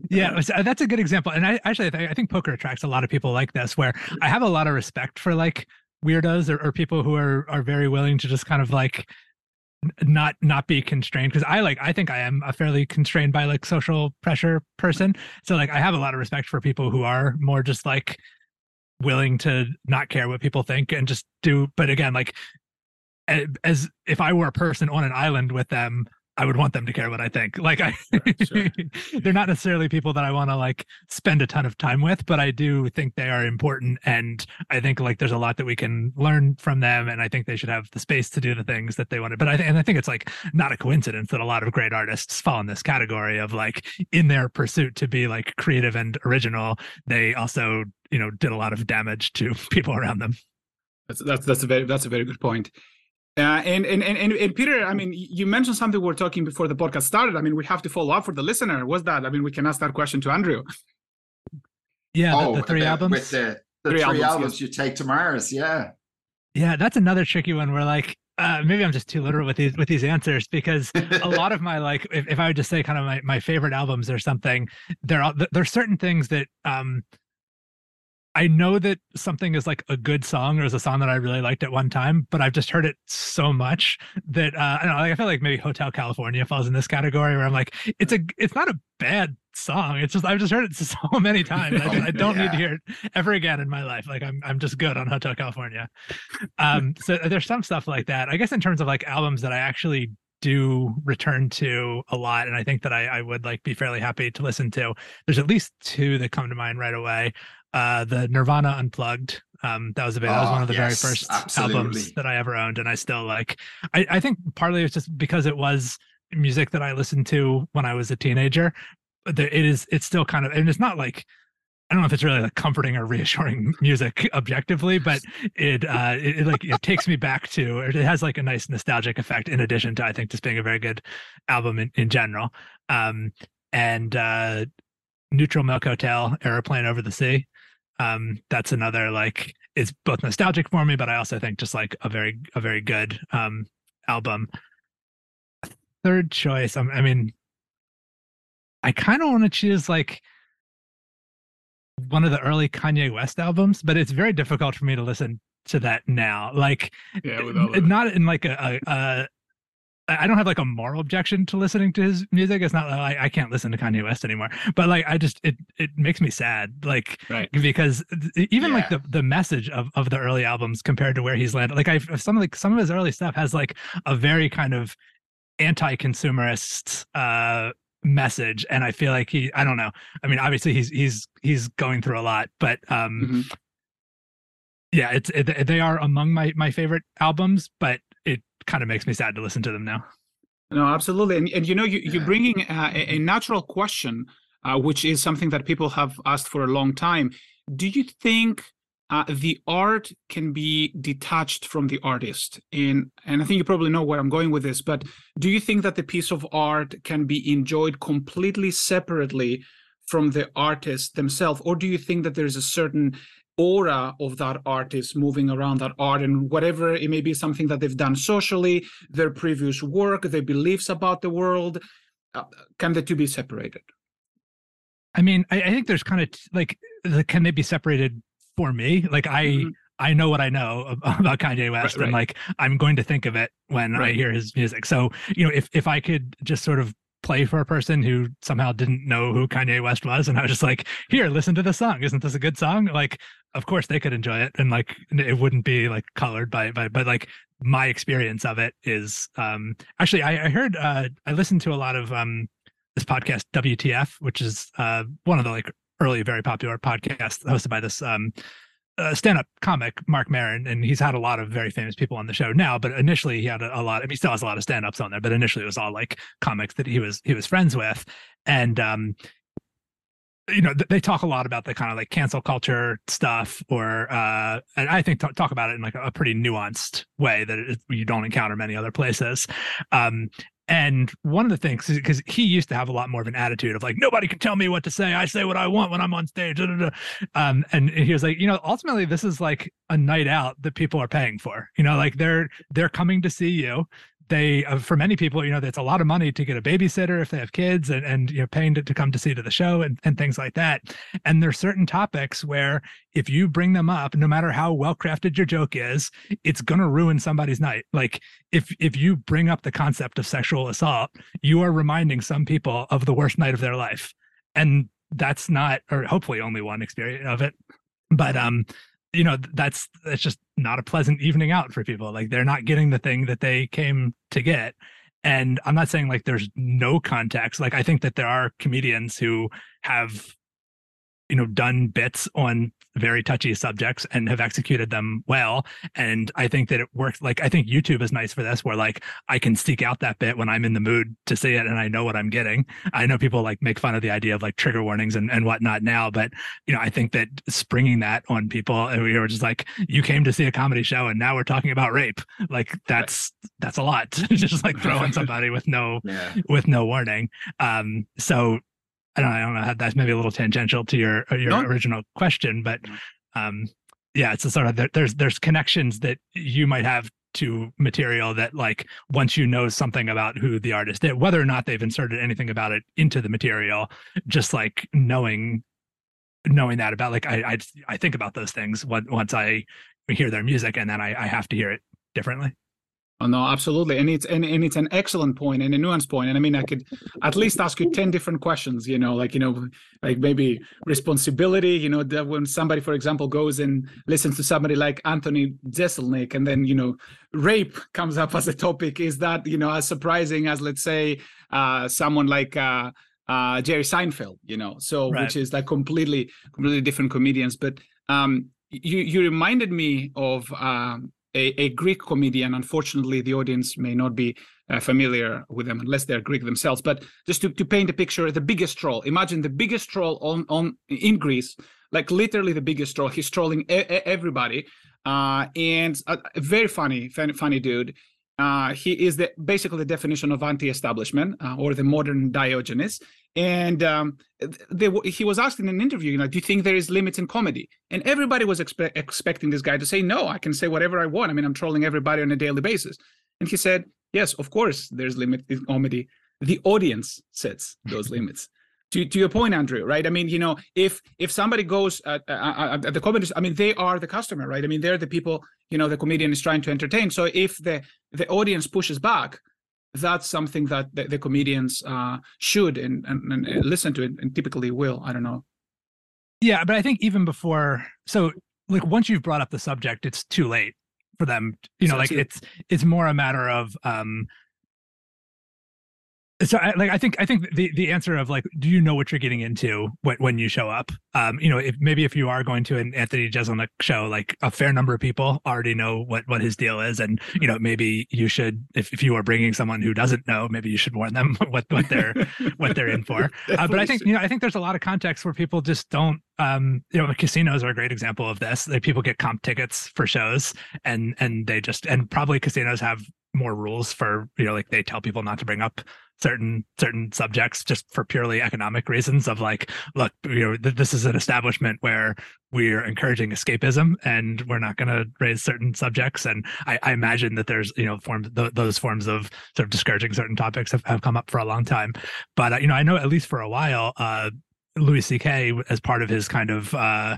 Yeah, that's a good example. And I actually, I think poker attracts a lot of people like this, where I have a lot of respect for like weirdos or, or people who are are very willing to just kind of like not not be constrained because i like i think i am a fairly constrained by like social pressure person. So like i have a lot of respect for people who are more just like willing to not care what people think and just do but again like as if i were a person on an island with them I would want them to care what I think. Like I sure, sure. [laughs] they're not necessarily people that I want to like spend a ton of time with, but I do think they are important and I think like there's a lot that we can learn from them and I think they should have the space to do the things that they want to. But I th- and I think it's like not a coincidence that a lot of great artists fall in this category of like in their pursuit to be like creative and original, they also, you know, did a lot of damage to [laughs] people around them. That's that's that's a very that's a very good point. Uh, and, and, and and Peter, I mean, you mentioned something we were talking before the podcast started. I mean, we have to follow up for the listener. What's that? I mean, we can ask that question to Andrew. Yeah, oh, the, the, three the, albums. With the, the three, three albums, albums you take to Mars. Yeah. Yeah, that's another tricky one where like uh, maybe I'm just too literal with these with these answers because a lot of my like if, if I would just say kind of my, my favorite albums or something, there are there's certain things that um I know that something is like a good song or is a song that I really liked at one time, but I've just heard it so much that uh, I don't know. Like, I feel like maybe Hotel California falls in this category where I'm like, it's a, it's not a bad song. It's just I've just heard it [laughs] so many times. I, I don't yeah. need to hear it ever again in my life. Like I'm, I'm just good on Hotel California. Um, so there's some stuff like that. I guess in terms of like albums that I actually do return to a lot and i think that I, I, would like be fairly happy to listen to there's at least two that come to mind right away uh, the Nirvana Unplugged. Um, that was a bit, that was one of the yes, very first absolutely. albums that I ever owned, and I still like. I, I think partly it's just because it was music that I listened to when I was a teenager. But it is, it's still kind of, and it's not like I don't know if it's really like comforting or [laughs] reassuring music objectively, but it uh it, it, like it takes me back to it has like a nice nostalgic effect in addition to I think just being a very good album in, in general. Um and uh Neutral Milk Hotel, Aeroplane Over the Sea um that's another like it's both nostalgic for me but i also think just like a very a very good um album third choice um, i mean i kind of want to choose like one of the early Kanye West albums, but it's very difficult for me to listen to that now. Like, yeah, not in like a, a, a I don't have like a moral objection to listening to his music. It's not like I can't listen to Kanye West anymore, but like I just it it makes me sad, like right. because even yeah. like the the message of of the early albums compared to where he's landed, like I some of like some of his early stuff has like a very kind of anti-consumerist uh message, and I feel like he I don't know. I mean, obviously he's he's he's going through a lot, but um. Mm-hmm. Yeah, it's it, they are among my my favorite albums, but kind of makes me sad to listen to them now. No, absolutely, and, and you know, you, you're bringing uh, a, a, natural question, uh, which is something that people have asked for a long time. Do you think uh, the art can be detached from the artist? And and I think you probably know where I'm going with this, but do you think that the piece of art can be enjoyed completely separately from the artist themselves, or do you think that there's a certain aura of that artist moving around that art and whatever it may be something that they've done socially their previous work their beliefs about the world uh, can the two be separated i mean i, I think there's kind of like can they be separated for me like i mm-hmm. I know what I know [laughs] about Kanye West, right, right. and like I'm going to think of it when right. I hear his music. So you know, if if I could just sort of play for a person who somehow didn't know who Kanye West was. And I was just like, here, listen to the song. Isn't this a good song? Like, of course they could enjoy it. And like, it wouldn't be like colored by, by, but like my experience of it is, um, actually, I, I heard, uh, I listened to a lot of, um, this podcast, WTF, which is, uh, one of the like early, very popular podcasts hosted by this, um, uh, stand-up comic Marc Maron, and he's had a lot of very famous people on the show now. But initially, he had a, a lot. I mean, he still has a lot of stand-ups on there. But initially, it was all like comics that he was he was friends with, and um, you know, they talk a lot about the kind of like cancel culture stuff, or uh, and I think talk about it in like a pretty nuanced way that it, you don't encounter many other places. Um, and one of the things, because he used to have a lot more of an attitude of like, nobody can tell me what to say. I say what I want when I'm on stage. Um, and he was like, you know, ultimately, this is like a night out that people are paying for. You know, like they're they're coming to see you they uh, for many people you know it's a lot of money to get a babysitter if they have kids and, and you know paying to, to come to see to the show and, and things like that. And there's certain topics where if you bring them up no matter how well crafted your joke is it's going to ruin somebody's night. Like if if you bring up the concept of sexual assault you are reminding some people of the worst night of their life. And that's not or hopefully only one experience of it. But um you know that's that's just not a pleasant evening out for people. Like they're not getting the thing that they came to get. And i'm not saying like there's no context. Like i think that there are comedians who have you know done bits on very touchy subjects and have executed them well. And i think that it works like i think youtube is nice for this where like i can seek out that bit when i'm in the mood to see it and i know what i'm getting. I know people like make fun of the idea of like trigger warnings and, and whatnot now but you know i think that springing that on people and we were just like you came to see a comedy show and now we're talking about rape. Like that's that's a lot. [laughs] Just like throwing [laughs] somebody with no yeah. with no warning. Um so I don't know, I don't know that's maybe a little tangential to your uh, your no. original question, but um, yeah, it's a sort of there's there's connections that you might have to material that like once you know something about who the artist is, whether or not they've inserted anything about it into the material, just like knowing knowing that about like I I, I think about those things once I hear their music and then I, I have to hear it differently. Oh, no, absolutely, and it's and, and it's an excellent point and a nuanced point. And I mean, I could at least ask you ten different questions. You know, like you know, like maybe responsibility. You know, that when somebody, for example, goes and listens to somebody like Anthony Jeselnik, and then you know, rape comes up as a topic. Is that you know as surprising as let's say uh, someone like uh, uh, Jerry Seinfeld? You know, so right. which is like completely completely different comedians. But um, you you reminded me of. Um, a, a, Greek comedian. Unfortunately, the audience may not be uh, familiar with them unless they're Greek themselves. But just to, to paint a picture, the biggest troll. Imagine the biggest troll on on in Greece, like literally the biggest troll. He's trolling e- everybody, uh, and a, a, very funny, funny, funny dude. Uh, he is the basically the definition of anti-establishment uh, or the modern Diogenes. And um, they, he was asked in an interview, you know, do you think there is limits in comedy? And everybody was expe- expecting this guy to say, no, I can say whatever I want. I mean, I'm trolling everybody on a daily basis. And he said, yes, of course, there's limit in comedy. The audience sets those limits. To, to your point, Andrew, right? I mean, you know, if if somebody goes at, at, at the comedy, I mean, they are the customer, right? I mean, they're the people, you know, the comedian is trying to entertain. So if the the audience pushes back, that's something that the, the comedians uh, should and, and, and listen to it, and typically will. I don't know. Yeah, but I think even before, so like once you've brought up the subject, it's too late for them. You know, so like it's it's more a matter of um so I, like I think I think the the answer of like do you know what you're getting into when when you show up? Um you know if maybe if you are going to an Anthony Jeselnik show like a fair number of people already know what what his deal is. And you know maybe you should if, if you are bringing someone who doesn't know maybe you should warn them [laughs] what what they're what they're in for. [laughs] Uh, but I think you know I think there's a lot of context where people just don't um you know casinos are a great example of this. Like people get comp tickets for shows and and they just and probably casinos have more rules for you know like they tell people not to bring up certain certain subjects just for purely economic reasons of like look you know th- this is an establishment where we're encouraging escapism and we're not going to raise certain subjects. And I, I, imagine that there's you know forms th- those forms of sort of discouraging certain topics have, have come up for a long time. But uh, you know i know at least for a while uh louis ck as part of his kind of uh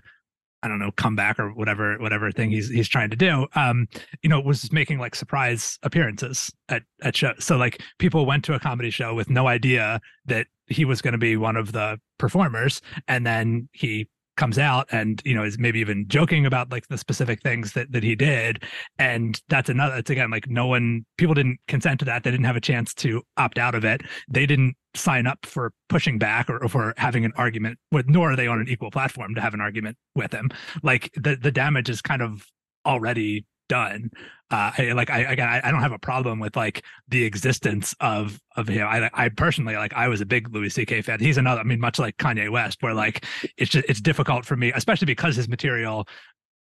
I don't know, comeback or whatever, whatever thing he's he's trying to do. Um, you know, was making like surprise appearances at at shows. So like people went to a comedy show with no idea that he was going to be one of the performers, and then he comes out and you know is maybe even joking about like the specific things that that he did. And that's another it's again like no one people didn't consent to that. They didn't have a chance to opt out of it. They didn't sign up for pushing back or, or for having an argument with nor are they on an equal platform to have an argument with him. Like the the damage is kind of already done uh I, like i again I, don't have a problem with like the existence of of him. I i personally like i was a big louis ck fan. He's another i mean much like kanye west where like it's just it's difficult for me especially because his material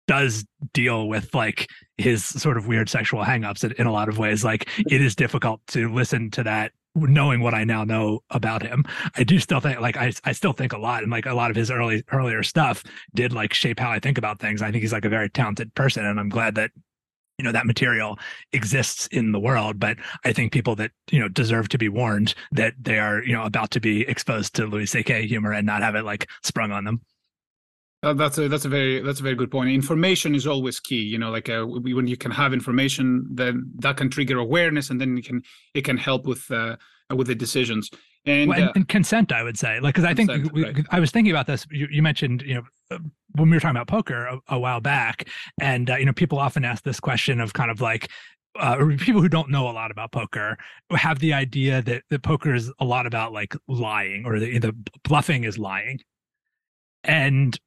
does deal with like his sort of weird sexual hangups in, in a lot of ways. Like it is difficult to listen to that knowing what I now know about him, I do still think like I I still think a lot and like a lot of his early earlier stuff did like shape how I think about things. I think he's like a very talented person and I'm glad that you know that material exists in the world but i think people that you know deserve to be warned that they are you know about to be exposed to louis ck humor and not have it like sprung on them. Uh, that's a that's a very that's a very good point. Information is always key you know like uh, when you can have information then that can trigger awareness and then it can it can help with uh, with the decisions. And, well, and, uh, and, consent i would say like because i think we, right. i was thinking about this you, you mentioned you know uh, when we were talking about poker a, a while back and uh, you know people often ask this question of kind of like uh, people who don't know a lot about poker have the idea that, that poker is a lot about like lying or the, the bluffing is lying. And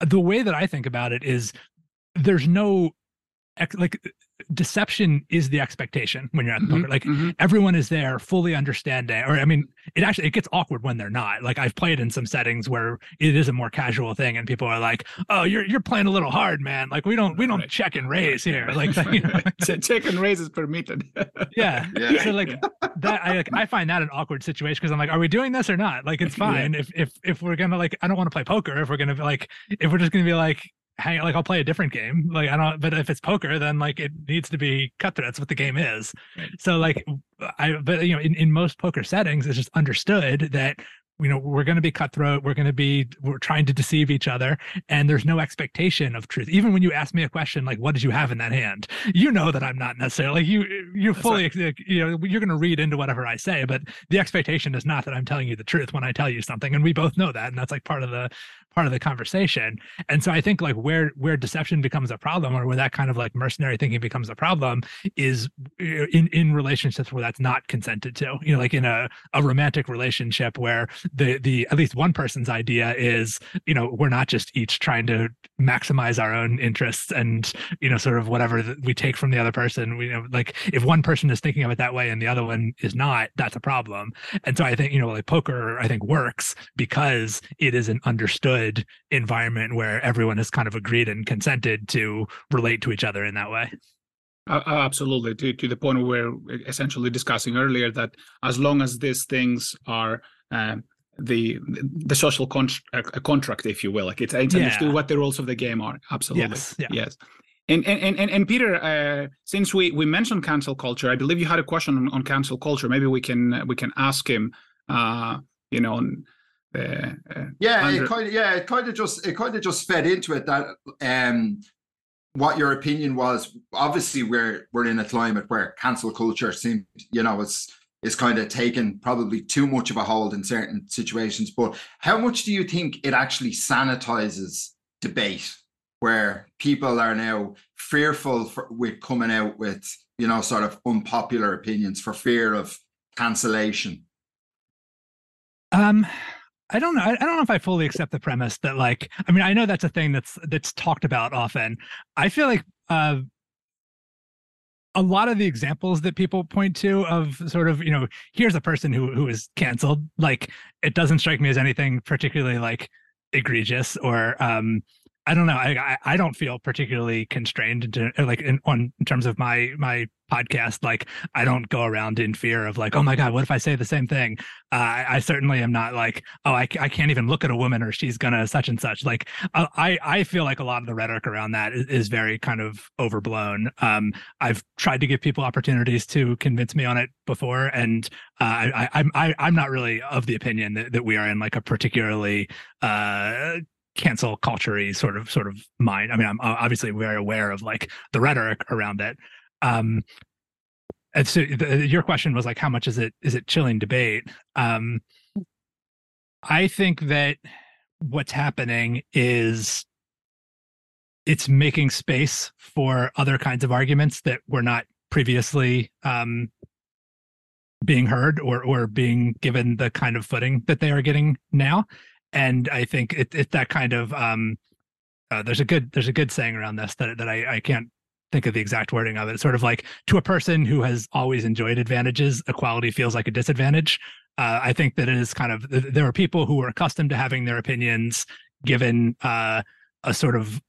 the way that i think about it is there's no like deception is the expectation when you're at the mm-hmm, poker. Like mm-hmm. everyone is there fully understanding, or I mean, it actually it gets awkward when they're not. Like I've played in some settings where it is a more casual thing, and people are like, "Oh, you're you're playing a little hard, man. Like we don't we don't right. check and raise here. Like [laughs] you know, [laughs] check and raise is permitted." yeah. [laughs] yeah. So like that, I like I find that an awkward situation because I'm like, "Are we doing this or not?" Like it's fine yeah. if if if we're gonna like I don't want to play poker. If we're gonna be like if we're just gonna be like hang like I'll play a different game. Like I don't but if it's poker, then like it needs to be cutthroat. That's what the game is. Right. So like I but you know, in, in most poker settings, it's just understood that you know we're going to be cutthroat we're going to be we're trying to deceive each other and there's no expectation of truth even when you ask me a question like what did you have in that hand you know that i'm not necessarily you you fully right. you know you're going to read into whatever i say but the expectation is not that i'm telling you the truth when i tell you something and we both know that and that's like part of the part of the conversation. And so i think like where where deception becomes a problem or where that kind of like mercenary thinking becomes a problem is uh, in in relationships where that's not consented to you know like in a, a romantic relationship where the the at least one person's idea is you know we're not just each trying to maximize our own interests and you know sort of whatever we take from the other person we you know like if one person is thinking of it that way and the other one is not that's a problem. And so i think you know like poker i think works because it is an understood good environment where everyone has kind of agreed and consented to relate to each other in that way. Uh, absolutely, to, to the point we were essentially discussing earlier that as long as these things are um, the the social con- uh, contract, if you will, like it's, it's yeah. understood what the rules of the game are. Absolutely, yes. Yeah. yes. And, and and and Peter, uh, since we we mentioned cancel culture, I believe you had a question on, on cancel culture. Maybe we can we can ask him. Uh, you know, uh, yeah, it kind of yeah, it kind of just it kind of just fed into it that um what your opinion was. Obviously, we're we're in a climate where cancel culture seems you know it's is kind of taken probably too much of a hold in certain situations. But how much do you think it actually sanitizes debate, where people are now fearful for, with coming out with you know sort of unpopular opinions for fear of cancellation? Um, I don't know. I, don't know if I fully accept the premise that like I mean I know that's a thing that's that's talked about often. I feel like uh a lot of the examples that people point to of sort of you know here's a person who who is canceled like it doesn't strike me as anything particularly like egregious or um I don't know. I, I don't feel particularly constrained into like in on in terms of my my podcast. Like I don't go around in fear of like, oh my god, what if I say the same thing? Uh, I, I certainly am not like, oh, I, I can't even look at a woman or she's gonna such and such. Like I I feel like a lot of the rhetoric around that is, is very kind of overblown. Um, I've tried to give people opportunities to convince me on it before, and uh, I, I I'm I, am i am not really of the opinion that, that we are in like a particularly uh cancel culture sort of sort of mind. I mean, I'm obviously very aware of like the rhetoric around it. Um, and so the, your question was like, how much is it is it chilling debate? Um, I think that what's happening is it's making space for other kinds of arguments that were not previously um, being heard or or being given the kind of footing that they are getting now and I think it, it's that kind of um, uh, there's a good there's a good saying around this that that I, I can't think of the exact wording of it. It's sort of like to a person who has always enjoyed advantages, equality feels like a disadvantage. Uh, I think that it is kind of there are people who are accustomed to having their opinions given uh, a sort of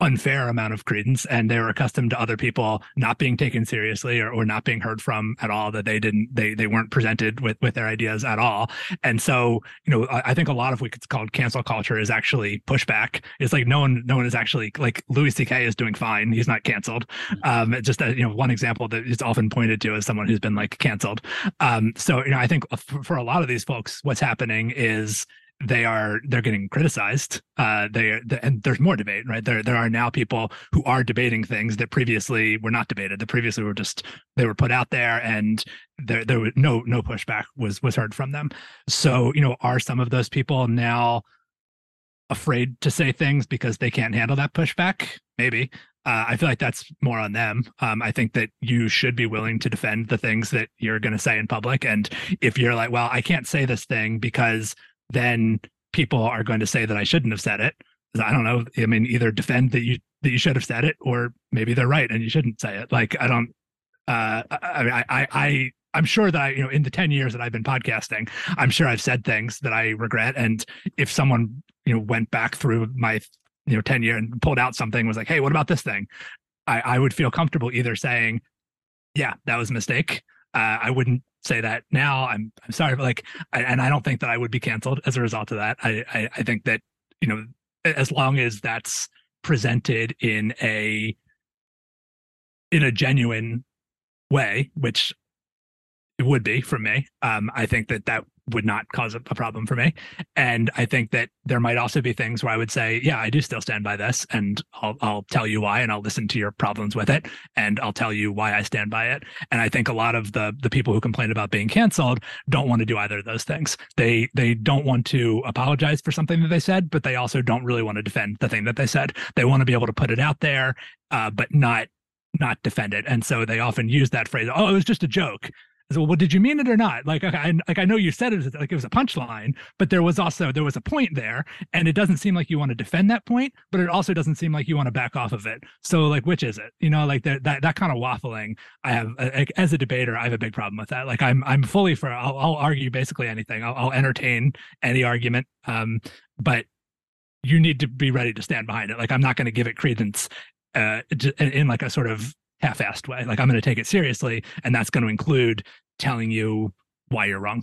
unfair amount of credence and they were accustomed to other people not being taken seriously or, or not being heard from at all that they didn't they they weren't presented with with their ideas at all. And so you know i, I think a lot of what's called cancel culture is actually pushback. It's like no one no one is actually like louis ck is doing fine. He's not canceled. Mm-hmm. um just that you know one example that is often pointed to as someone who's been like canceled. Um so you know i think for, for a lot of these folks what's happening is they are they're getting criticized uh they and there's more debate right there there are now people who are debating things that previously were not debated that previously were just they were put out there and there there was no no pushback was was heard from them so you know are some of those people now afraid to say things because they can't handle that pushback maybe uh, I feel like that's more on them. Um, I think that you should be willing to defend the things that you're going to say in public. And if you're like, well, I can't say this thing because then people are going to say that I shouldn't have said it. I don't know. I mean, either defend that you that you should have said it, or maybe they're right and you shouldn't say it. Like I don't. Uh, I I, I, I'm sure that I, you know, in the 10 years that I've been podcasting, I'm sure I've said things that I regret. And if someone, you know, went back through my, you know, 10 year and pulled out something, was like, hey, what about this thing? I, I would feel comfortable either saying, yeah, that was a mistake. Uh, I wouldn't say that now. I'm I'm sorry, but like, I, and I don't think that I would be canceled as a result of that. I, I I think that you know, as long as that's presented in a in a genuine way, which it would be for me. Um, I think that that would not cause a, problem for me. And I think that there might also be things where I would say, yeah, I do still stand by this, and I'll I'll tell you why, and I'll listen to your problems with it, and I'll tell you why I stand by it. And I think a lot of the the people who complain about being canceled don't want to do either of those things. They they don't want to apologize for something that they said, but they also don't really want to defend the thing that they said. They want to be able to put it out there, uh, but not not defend it. And so they often use that phrase, oh, it was just a joke well, well, did you mean it or not? Like, I, like I know you said it like it was a punchline, but there was also there was a point there, and it doesn't seem like you want to defend that point, but it also doesn't seem like you want to back off of it. So, like, which is it? You know, like that that that kind of waffling. I have as a debater, I have a big problem with that. Like, I'm I'm fully for. I'll, I'll argue basically anything. I'll, I'll entertain any argument. Um, but you need to be ready to stand behind it. Like, I'm not going to give it credence uh, in like a sort of half-assed way. Like I'm going to take it seriously, and that's going to include telling you why you're wrong.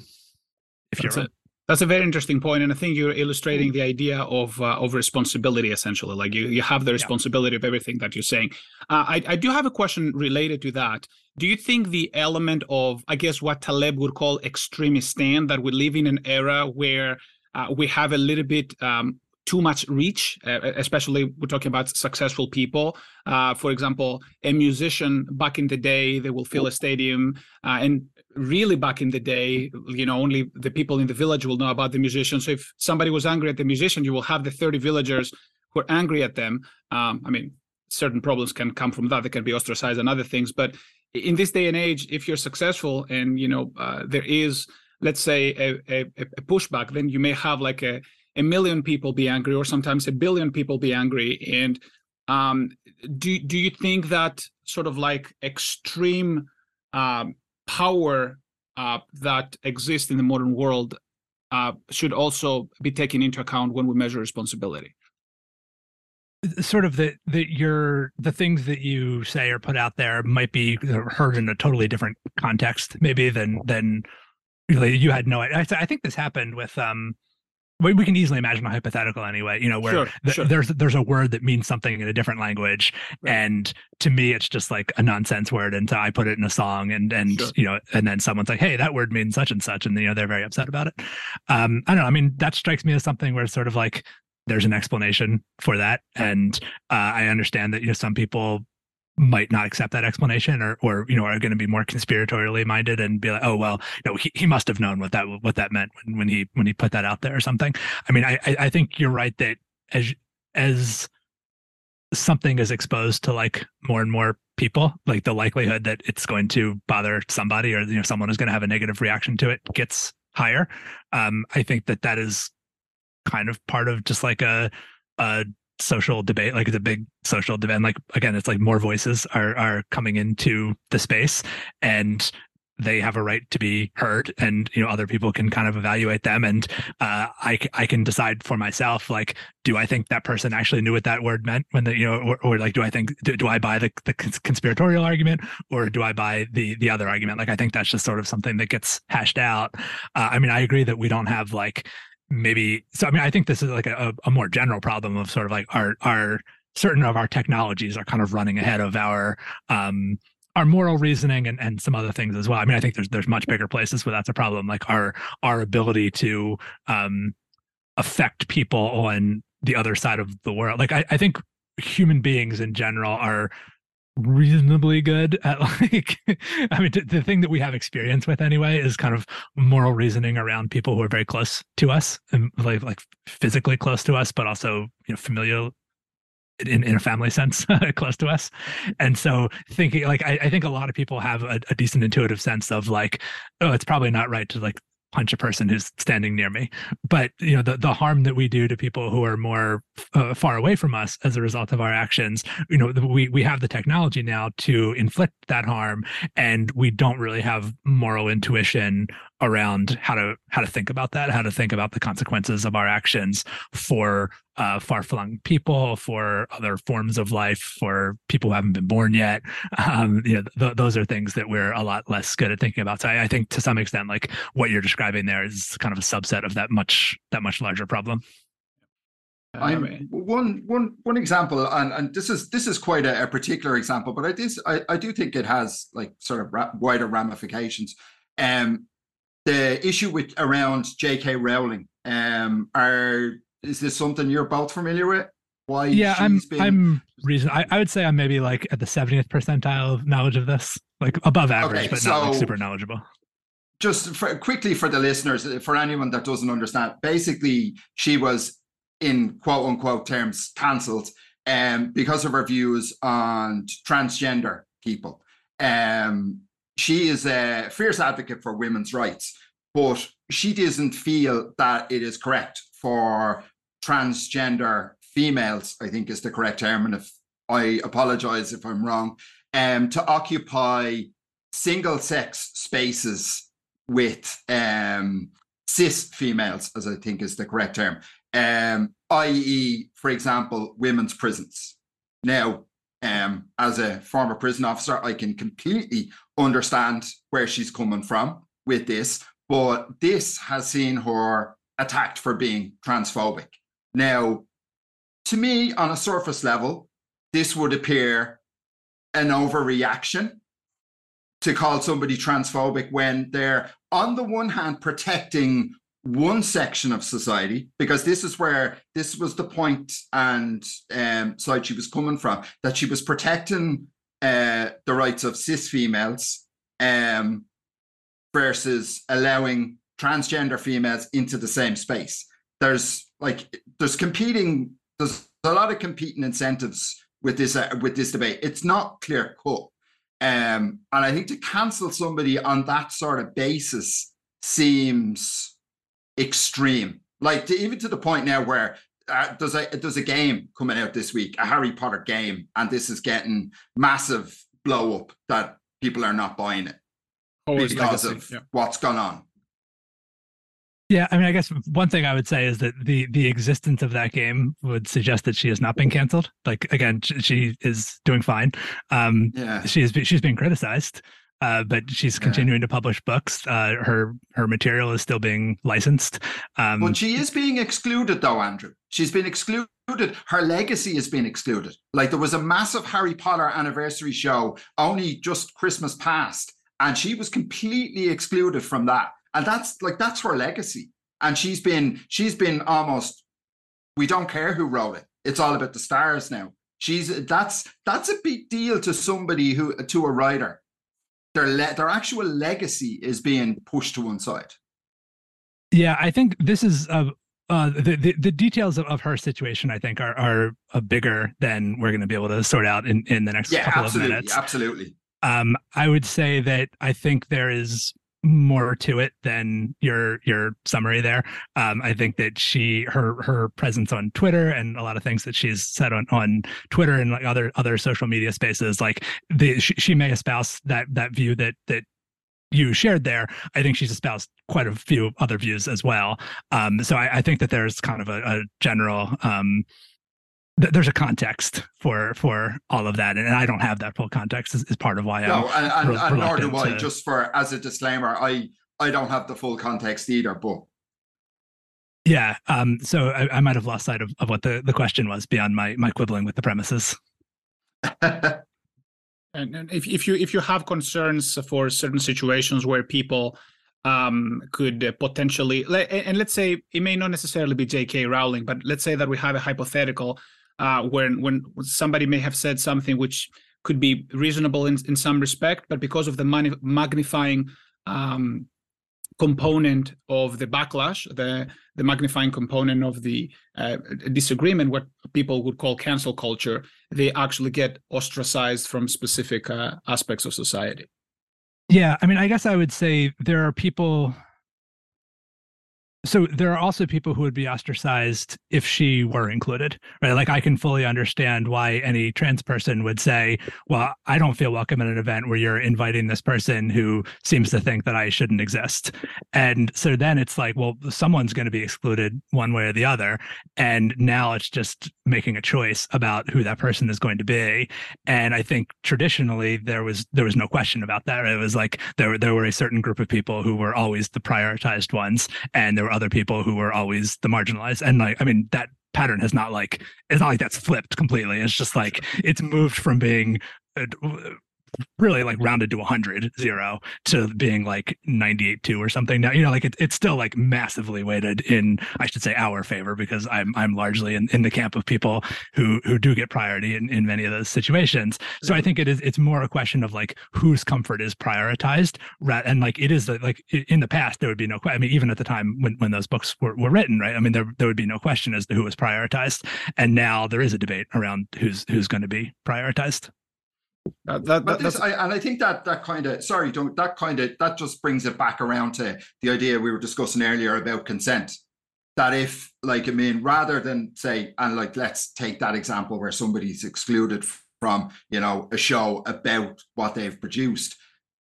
If that's you're. That's a very interesting point, and I think you're illustrating the idea of uh, of responsibility. Essentially, like you you have the responsibility yeah. of everything that you're saying. Uh, I I do have a question related to that. Do you think the element of I guess what Taleb would call Extremistan that we live in an era where uh, we have a little bit um, too much reach, uh, especially we're talking about successful people. Uh, for example, a musician back in the day, they will fill a stadium, uh, and really back in the day, you know, only the people in the village will know about the musician. So if somebody was angry at the musician, you will have the 30 villagers who are angry at them. Um, I mean, certain problems can come from that. They can be ostracized and other things. But in this day and age, if you're successful and you know uh, there is, let's say, a, a, a pushback, then you may have like a a million people be angry or sometimes a billion people be angry. And um, do do you think that sort of like extreme um, power uh, that exists in the modern world uh, should also be taken into account when we measure responsibility? Sort of the the your the things that you say or put out there might be heard in a totally different context maybe than than you had no I, I think this happened with um we, we can easily imagine a hypothetical anyway you know where sure, th- sure. there's there's a word that means something in a different language Right. and to me it's just like a nonsense word and so i put it in a song and and Sure. you know and then someone's like hey that word means such and such and you know they're very upset about it um i don't know i mean that strikes me as something where it's sort of like there's an explanation for that and uh, i understand that you know some people might not accept that explanation or or you know are going to be more conspiratorially minded and be like oh well know he, he must have known what that what that meant when, when he when he put that out there or something. I mean i i I think you're right that as as something is exposed to like more and more people like the likelihood that it's going to bother somebody or you know someone is going to have a negative reaction to it gets higher. Um i think that that is kind of part of just like a a social debate like it's a big social debate like again it's like more voices are are coming into the space and they have a right to be heard and you know other people can kind of evaluate them and uh I can decide for myself like do i think that person actually knew what that word meant when the you know or, or like do i think do, do i buy the the conspiratorial argument or do i buy the the other argument? Like i think that's just sort of something that gets hashed out. Uh, i mean i agree that we don't have like maybe so i mean i think this is like a, a more general problem of sort of like our our certain of our technologies are kind of running ahead of our um our moral reasoning and, and some other things as well. I mean, I think there's there's much bigger places where that's a problem, like our our ability to um, affect people on the other side of the world. Like I, I think human beings in general are reasonably good at [laughs] like i mean the thing that we have experience with anyway is kind of moral reasoning around people who are very close to us and like like physically close to us but also you know familial in, in a family [laughs] sense close to us. And so thinking like I, I think a lot of people have a, a decent intuitive sense of like oh it's probably not right to like punch a person who's standing near me. But you know the, the harm that we do to people who are more uh, far away from us as a result of our actions you know we we have the technology now to inflict that harm and we don't really have moral intuition around how to how to think about that how to think about the consequences of our actions for uh, far-flung people for other forms of life for people who haven't been born yet um, you know th- those are things that we're a lot less good at thinking about so I, I think to some extent like what you're describing there is kind of a subset of that much that much larger problem I'm one one one example, and, and this is this is quite a, a particular example, but I do I, I do think it has like sort of ra- wider ramifications. Um, the issue with around J.K. Rowling, um, are is this something you're both familiar with? Why? yeah i'm she's been- i'm reason I, I would say i'm maybe like at the 70th percentile of knowledge of this like above average Okay, but not like super knowledgeable just for, quickly for the listeners, for anyone that doesn't understand, basically she was in quote unquote terms cancelled um, because of her views on transgender people. Um, she is a fierce advocate for women's rights, but she doesn't feel that it is correct for transgender females, I think is the correct term. And if I apologize if I'm wrong, um, to occupy single sex spaces with um, cis females, as I think is the correct term, um, i.e., for example, women's prisons. Now, um, as a former prison officer, I can completely understand where she's coming from with this, but this has seen her attacked for being transphobic. Now, to me, on a surface level, this would appear an overreaction to call somebody transphobic when they're on the one hand protecting one section of society because this is where this was the point and um, side she was coming from that she was protecting uh, the rights of cis females um, versus allowing transgender females into the same space. There's like there's competing there's a lot of competing incentives with this uh, with this debate. It's not clear cut, um, and I think to cancel somebody on that sort of basis seems extreme. Like to, even to the point now where uh, there's a there's a game coming out this week, a Harry Potter game, and this is getting massive blow up that people are not buying it Hogwarts because Legacy, of yeah. what's gone on. Yeah, I mean, I guess one thing I would say is that the the existence of that game would suggest that she has not been canceled. Like again, sh- she is doing fine. Um, Yeah. she is she's being criticized, uh, but she's Yeah. continuing to publish books. Uh, her her material is still being licensed. Um, But she is being excluded, though, Andrew. She's been excluded. Her legacy has been excluded. Like there was a massive Harry Potter anniversary show only just Christmas past, and she was completely excluded from that. And that's like that's her legacy. And she's been she's been almost. We don't care who wrote it. It's all about the stars now. She's that's that's a big deal to somebody who to a writer. Their le- their actual legacy is being pushed to one side. Yeah, I think this is uh, uh, the, the the details of, of her situation. I think are are uh, bigger than we're going to be able to sort out in in the next Yeah, couple of minutes. absolutely. Um, I would say that I think there is more to it than your your summary there. Um, I think that she her her presence on Twitter and a lot of things that she's said on on Twitter and like other other social media spaces, like the she, she may espouse that that view that that you shared there. I think she's espoused quite a few other views as well. Um, so I, I think that there's kind of a, a general um, th- there's a context for for all of that, and I don't have that full context. Is, is part of why I'm No, and, and, re- and nor do I. reluctant to- Just for as a disclaimer, I I don't have the full context either. But Yeah. Um, so I, I might have lost sight of, of what the, the question was beyond my my quibbling with the premises. [laughs] and, and if, if you if you have concerns for certain situations where people um, could uh, potentially and and let's say it may not necessarily be J.K. Rowling, but let's say that we have a hypothetical uh, when when somebody may have said something which could be reasonable in, in some respect, but because of the magnifying um, component of the backlash, the the magnifying component of the uh, disagreement, what people would call cancel culture, they actually get ostracized from specific uh, aspects of society. Yeah, I mean, I guess I would say there are people. So there are also people who would be ostracized if she were included, right? Like I can fully understand why any trans person would say, "Well, I don't feel welcome at an event where you're inviting this person who seems to think that I shouldn't exist." And so then it's like, well, someone's going to be excluded one way or the other, and now it's just making a choice about who that person is going to be. And I think traditionally there was there was no question about that. It was like there there were a certain group of people who were always the prioritized ones, and there were other people who were always the marginalized. And like, I mean, that pattern has not like it's not like that's flipped completely. It's just like it's moved from being really like rounded to 100 zero to being like 98 2 or something. Now you know like it, it's still like massively weighted in i should say our favor because i'm i'm largely in, in the camp of people who who do get priority in, in many of those situations. So i think it is it's more a question of like whose comfort is prioritized ra- and like it is like in the past there would be no i mean even at the time when when those books were, were written right? I mean there, there would be no question as to who was prioritized. And now there is a debate around who's who's going to be prioritized Uh, that, but that- this, I, and I think that that kind of sorry, don't that kind of that just brings it back around to the idea we were discussing earlier about consent. That if, like, I mean, rather than say, and like, let's take that example where somebody's excluded from, you know, a show about what they've produced.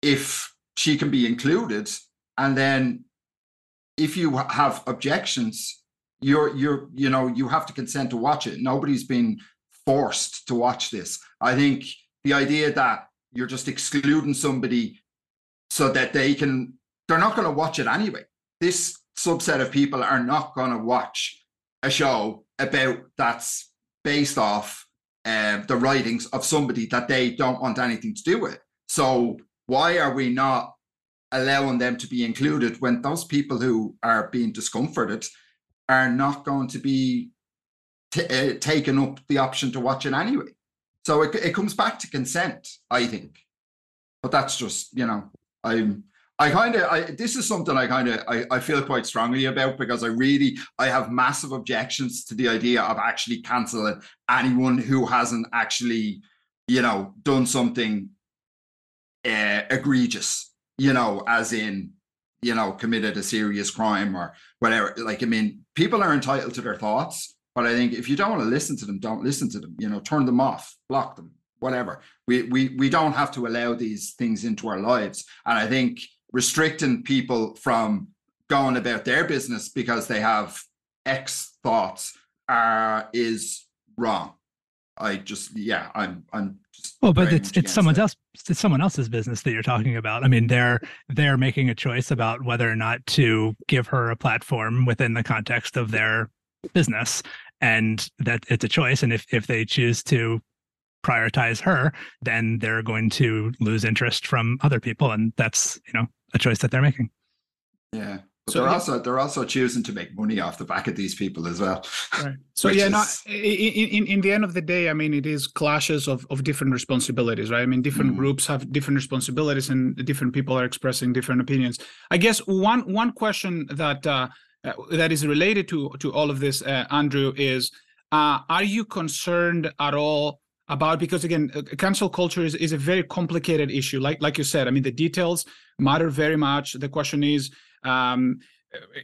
If she can be included, and then if you have objections, you're you're you know you have to consent to watch it. Nobody's been forced to watch this. I think the idea that you're just excluding somebody so that they can they're not going to watch it anyway this subset of people are not going to watch a show about that's based off uh, the writings of somebody that they don't want anything to do with so why are we not allowing them to be included when those people who are being discomforted are not going to be t- uh, taking up the option to watch it anyway. So it, it comes back to consent, I think. But that's just, you know, I'm I kind of this is something I kind of I, I feel quite strongly about because I really I have massive objections to the idea of actually canceling anyone who hasn't actually, you know, done something uh, egregious, you know, as in, you know, committed a serious crime or whatever. Like, I mean, people are entitled to their thoughts, but I think if you don't want to listen to them, don't listen to them. You know, turn them off, block them, whatever. We we we don't have to allow these things into our lives. And I think restricting people from going about their business because they have X thoughts are is wrong. I just yeah, I'm I'm well, but it's it's someone else it's someone else's business that you're talking about. I mean, they're they're making a choice about whether or not to give her a platform within the context of their business, and that it's a choice. And if if they choose to prioritize her, then they're going to lose interest from other people, and that's you know a choice that they're making. Yeah. But so they're also they're also choosing to make money off the back of these people as well. Right. [laughs] So yeah, is... not in, in in the end of the day, I mean, it is clashes of of different responsibilities, right? I mean, different mm. groups have different responsibilities, and different people are expressing different opinions. I guess one one question that uh, uh, that is related to to all of this, uh, Andrew, is uh, are you concerned at all about because again, uh, cancel culture is is a very complicated issue. Like like you said, I mean, the details matter very much. The question is um,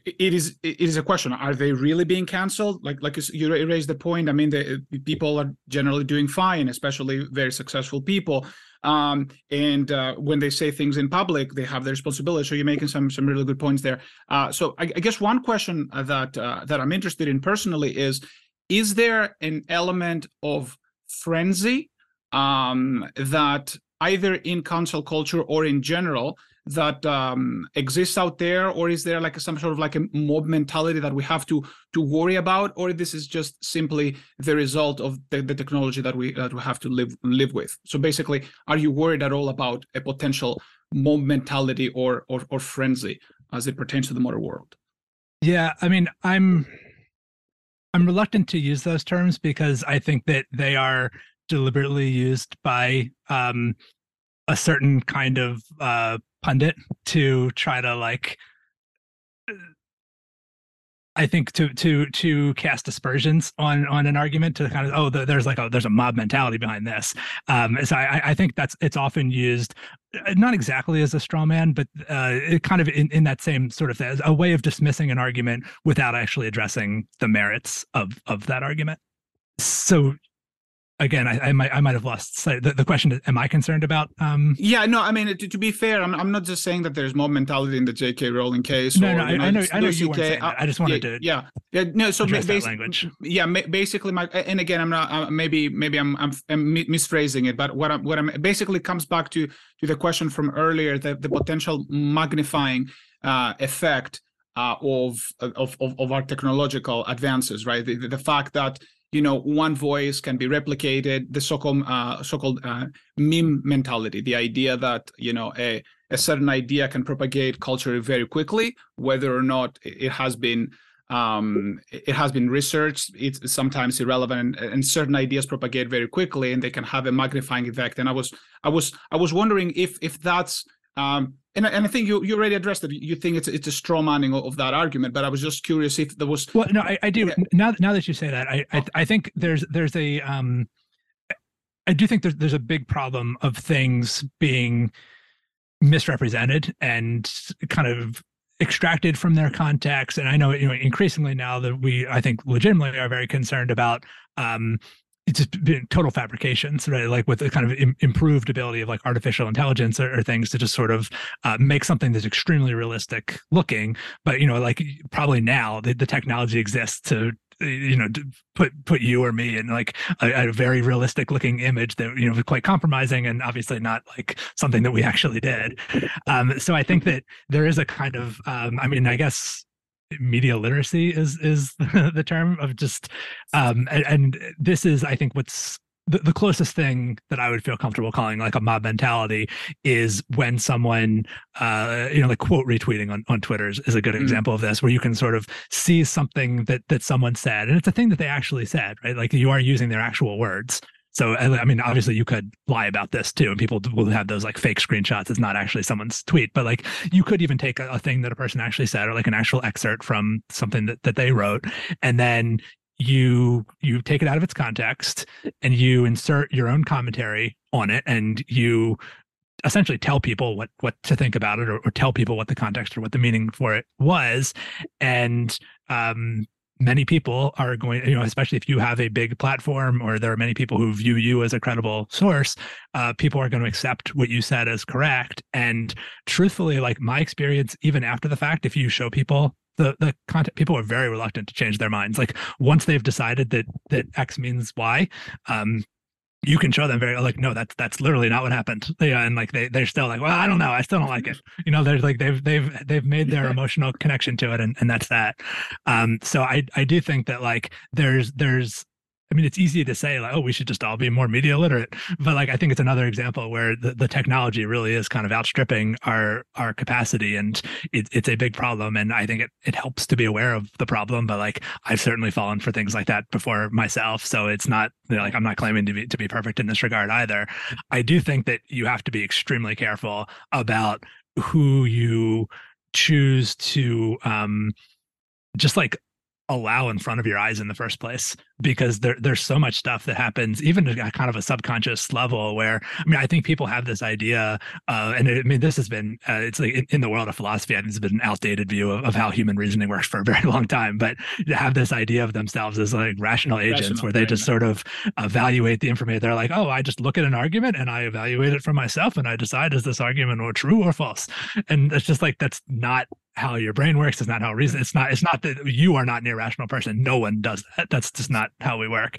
it is it is a question are they really being canceled like like you raised the point i mean the people are generally doing fine especially very successful people um, and uh, when they say things in public they have the responsibility. So you're making some some really good points there. Uh, so I, I, guess one question that uh, that i'm interested in personally is is there an element of frenzy um, that either in cancel culture or in general that um, exists out there, or is there like some sort of like a mob mentality that we have to to worry about, or this is just simply the result of the, the technology that we that we have to live live with? So basically, are you worried at all about a potential mob mentality or or, or frenzy as it pertains to the modern world? Yeah, I mean, I'm I'm reluctant to use those terms because I think that they are deliberately used by um, a certain kind of uh, pundit to try to like I think to to to cast aspersions on on an argument to kind of oh the, there's like a there's a mob mentality behind this. Um, so I, I think that's it's often used uh, not exactly as a straw man, but uh, it kind of in, in that same sort of thing, a way of dismissing an argument without actually addressing the merits of of that argument. So again, I, I, might I might have lost sight. The, the, question is, am I concerned about? Um... Yeah, no. I mean, to, to be fair, I'm, I'm not just saying that there's mob mentality in the J.K. Rowling case. No, or, no, I, know, I know, I know you weren't saying that. I just wanted yeah, to. Yeah, yeah. No, so language. Yeah, basically, my and again, I'm not. Uh, maybe maybe I'm, I'm, I'm misphrasing it, but what I'm what I'm basically comes back to to the question from earlier, the the potential magnifying uh, effect uh, of, of, of of our technological advances, right? The, the fact that you know one voice can be replicated the so-called uh, so-called uh, meme mentality the idea that you know a, a certain idea can propagate culture very quickly whether or not it has been um, it has been researched it's sometimes irrelevant and, and, certain ideas propagate very quickly and they can have a magnifying effect. And i was i was i was wondering if if that's um, and, and I think you, you already addressed it. You think it's it's a straw manning of, that argument, but I was just curious if there was. Well, no, I, I do. Yeah. Now, now that you say that, I, I, I think there's there's a um, I do think there's there's a big problem of things being misrepresented and kind of extracted from their context. And I know you know increasingly now that we I think legitimately are very concerned about um, it's just been total fabrications, right? Like with the kind of Im- improved ability of like artificial intelligence or, or things to just sort of uh, make something that's extremely realistic looking. But you know, like probably now the, the technology exists to you know put put you or me in like a, a, very realistic looking image that you know quite compromising and obviously not like something that we actually did um so i think that there is a kind of um i mean i guess media literacy is is [laughs] the term of just um and, and, this is i think what's the, the closest thing that I would feel comfortable calling like a mob mentality is when someone, uh, you know, like quote retweeting on, on Twitter is, is a good mm. example of this, where you can sort of see something that that someone said, and it's a thing that they actually said, right? Like you are using their actual words. So I mean, obviously you could lie about this too, and people will have those like fake screenshots. It's not actually someone's tweet, but like you could even take a, a thing that a person actually said, or like an actual excerpt from something that, that they wrote, and then you you take it out of its context and you insert your own commentary on it and you essentially tell people what what to think about it or, or tell people what the context or what the meaning for it was and um many people are going you know especially if you have a big platform or there are many people who view you as a credible source uh, people are going to accept what you said as correct. And truthfully like my experience even after the fact if you show people the the content people are very reluctant to change their minds. Like once they've decided that that x means y um you can show them very like no that's that's literally not what happened. Yeah and like they they're still like well i don't know i still don't like it. You know there's like they've they've they've made their emotional connection to it and, and that's that. Um so i i do think that like there's there's I mean, it's easy to say like, oh, we should just all be more media literate, but like I think it's another example where the, the technology really is kind of outstripping our our capacity, and it, it's a big problem. And I think it it helps to be aware of the problem. But like I've certainly fallen for things like that before myself, so it's not you know, like I'm not claiming to be to be perfect in this regard either. I do think that you have to be extremely careful about who you choose to um just like allow in front of your eyes in the first place because there, there's so much stuff that happens even at kind of a subconscious level where i mean i think people have this idea uh, and it, i mean this has been uh, it's like in, in, the world of philosophy i think it's been an outdated view of, of, how human reasoning works for a [laughs] very long time but to have this idea of themselves as like rational agents rational, where they just sort of evaluate the information. They're like oh i just look at an argument and i evaluate it for myself and i decide is this argument or true or false. And it's just like that's not how your brain works. It's not how reason. It's not. It's not that you are not an irrational person. No one does that. That's just not how we work.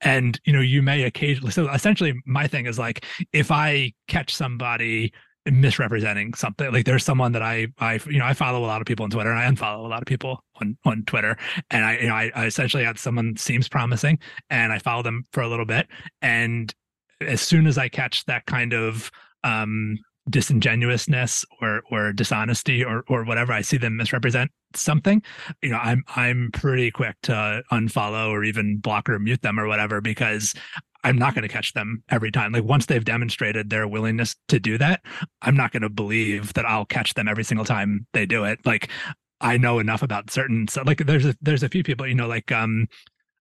And you know, you may occasionally. So essentially, my thing is like if I catch somebody misrepresenting something like there's someone that I I you know I follow a lot of people on Twitter and I unfollow a lot of people on on Twitter and I you know I, I essentially had someone seems promising and I follow them for a little bit and as soon as I catch that kind of um disingenuousness or or dishonesty or or whatever i see them misrepresent something you know i'm i'm pretty quick to unfollow or even block or mute them or whatever because i'm not going to catch them every time. Like once they've demonstrated their willingness to do that i'm not going to believe that i'll catch them every single time they do it. Like I know enough about certain so like there's a there's a few people you know like um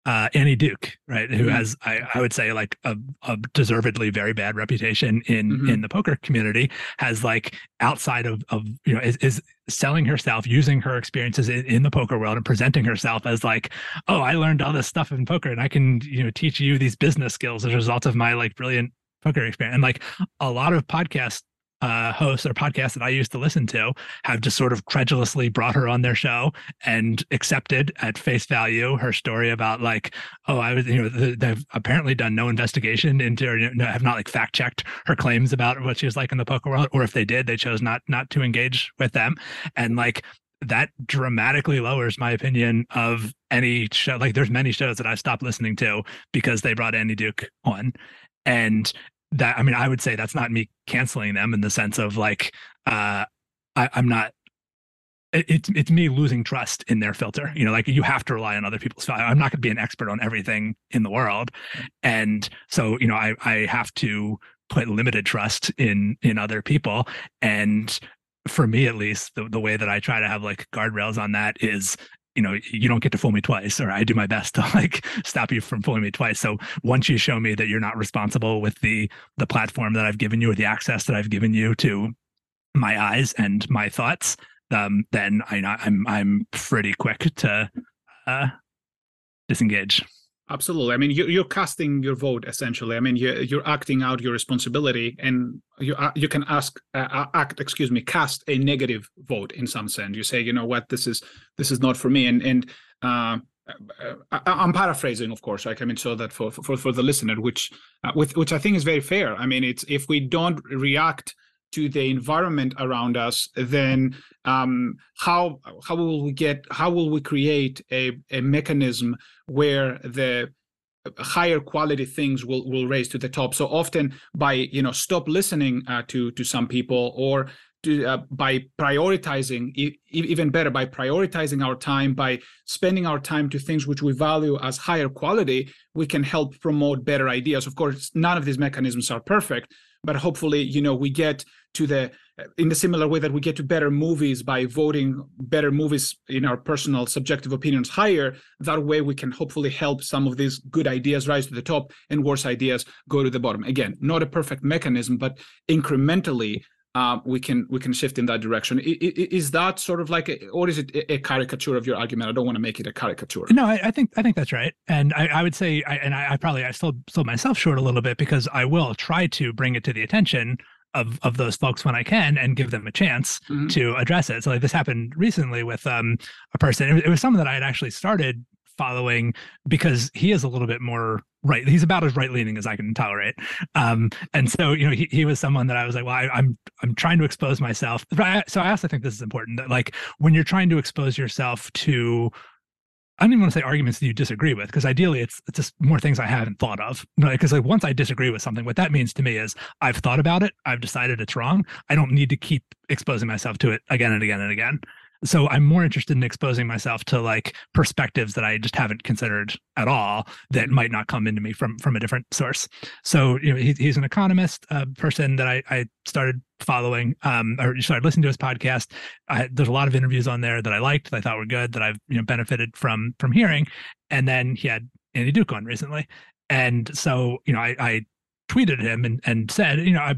uh, Annie Duke, right, who mm-hmm. has I, I, would say like a, a, deservedly very bad reputation in mm-hmm. in the poker community, has like outside of of you know is, is selling herself, using her experiences in, in, the poker world and presenting herself as like, oh, I learned all this stuff in poker and I can you know teach you these business skills as a result of my like brilliant poker experience. And like a lot of podcast uh, hosts or podcasts that I used to listen to have just sort of credulously brought her on their show and accepted at face value her story about like, oh, I was, you know, they've apparently done no investigation into, or you know, have not like fact checked her claims about what she was like in the poker world, or if they did, they chose not not to engage with them, and like that dramatically lowers my opinion of any show. Like, there's many shows that I stopped listening to because they brought Annie Duke on, and that I mean, I would say that's not me canceling them in the sense of like uh, I, I'm not it's it's me losing trust in their filter. You know, like you have to rely on other people's. I'm not going to be an expert on everything in the world, and so you know, I I have to put limited trust in in other people. And for me, at least, the the way that I try to have like guardrails on that is you know you don't get to fool me twice or i do my best to [laughs] like stop you from fooling me twice. So once you show me that you're not responsible with the the platform that i've given you or the access that i've given you to my eyes and my thoughts um then i i'm i'm pretty quick to uh disengage Absolutely. I mean, you, you're casting your vote essentially. I mean, you're, you're acting out your responsibility, and you uh, you can ask uh, uh, act, excuse me, cast a negative vote in some sense. You say, you know what, this is this is not for me, and and uh, I, am paraphrasing, of course. Like, I mean, so that for for for the listener, which uh, with which I think is very fair. I mean, it's if we don't react to the environment around us, then um, how how will we get how will we create a, a mechanism where the higher quality things will will raise to the top? So often by you know stop listening uh, to to some people or to, uh, by prioritizing e- even better by prioritizing our time by spending our time to things which we value as higher quality we can help promote better ideas. Of course none of these mechanisms are perfect but hopefully you know we get to the in the similar way that we get to better movies by voting better movies in our personal subjective opinions higher that way we can hopefully help some of these good ideas rise to the top and worse ideas go to the bottom again not a perfect mechanism but incrementally uh, we can we can shift in that direction. Is that sort of like, a, or is it a caricature of your argument? I don't want to make it a caricature. No, I, I think I think that's right, and I, I would say, I, and I, probably I still sold myself short a little bit because I will try to bring it to the attention of of those folks when I can and give them a chance mm-hmm. to address it. So like this happened recently with um a person. It was, it was someone that I had actually started following because he is a little bit more right. He's about as right leaning as I can tolerate. Um, and so you know he, he was someone that I was like, well, I, am I'm, I'm trying to expose myself. So I also think this is important that like when you're trying to expose yourself to I don't even want to say arguments that you disagree with, because ideally it's it's just more things I haven't thought of. Because like once I disagree with something, what that means to me is I've thought about it, I've decided it's wrong. I don't need to keep exposing myself to it again and again and again so i'm more interested in exposing myself to like perspectives that i just haven't considered at all that might not come into me from from a different source. So you know he, he's an economist a person that i i started following um or started listening to his podcast. I, there's a lot of interviews on there that i liked that i thought were good that i've you know benefited from from hearing. And then he had Annie Duke on recently. And so you know i i tweeted him and and said you know i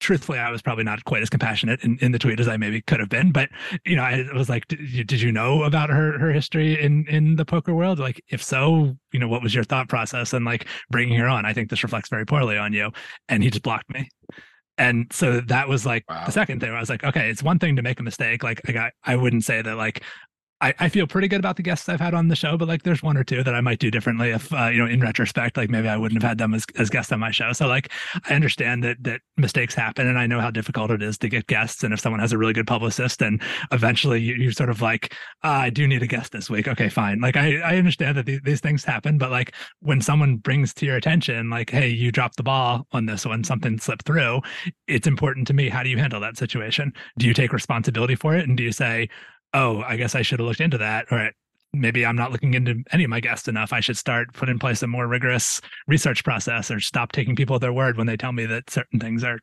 truthfully, I was probably not quite as compassionate in, in the tweet as I maybe could have been. But you know, I was like, did you, did you know about her her history in in the poker world? Like, if so, you know, what was your thought process? And like bringing her on, I think this reflects very poorly on you. And he just blocked me. And so that was like wow. the second thing. I was like, okay, it's one thing to make a mistake. Like, like I, I wouldn't say that like I, I feel pretty good about the guests I've had on the show, but like there's one or two that I might do differently if uh, you know in retrospect, like maybe I wouldn't have had them as, as guests on my show. So like I understand that that mistakes happen, and I know how difficult it is to get guests. And if someone has a really good publicist, and eventually you, you sort of like uh, I do need a guest this week. Okay, fine. Like I I understand that these things happen, but like when someone brings to your attention, like hey, you dropped the ball on this one, something slipped through. It's important to me. How do you handle that situation? Do you take responsibility for it, and do you say oh, I guess I should have looked into that. Or maybe I'm not looking into any of my guests enough. I should start put in place a more rigorous research process or stop taking people at their word when they tell me that certain things are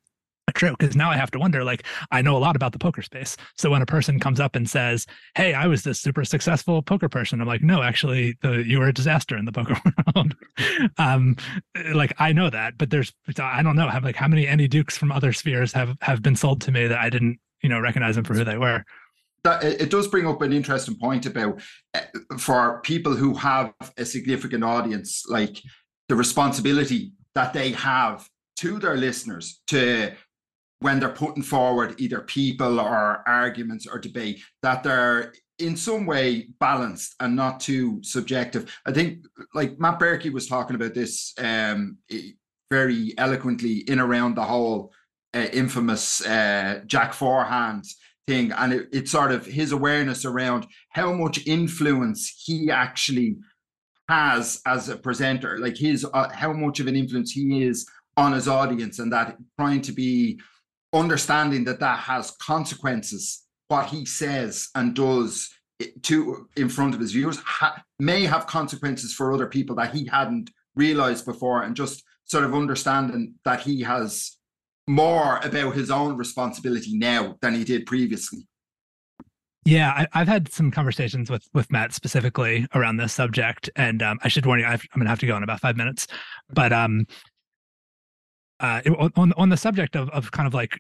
true because now i have to wonder like i know a lot about the poker space so when a person comes up and says hey i was this super successful poker person i'm like no actually the, you were a disaster in the poker [laughs] world um like i know that but there's i don't know have like how many Annie Dukes from other spheres have have been sold to me that i didn't you know recognize them for who they were that it does bring up an interesting point about uh, for people who have a significant audience, like the responsibility that they have to their listeners to when they're putting forward either people or arguments or debate that they're in some way balanced and not too subjective. I think like Matt Berkey was talking about this um, very eloquently in around the whole uh, infamous uh, Jack Forehand thing and it, it's sort of his awareness around how much influence he actually has as a presenter like his uh, how much of an influence he is on his audience and that trying to be understanding that that has consequences what he says and does to in front of his viewers ha, may have consequences for other people that he hadn't realized before and just sort of understanding that he has more about his own responsibility now than he did previously. Yeah, I, have had some conversations with with Matt specifically around this subject, and um, I should warn you, i am going to have to go in about five minutes. But um, uh, on on the subject of of kind of like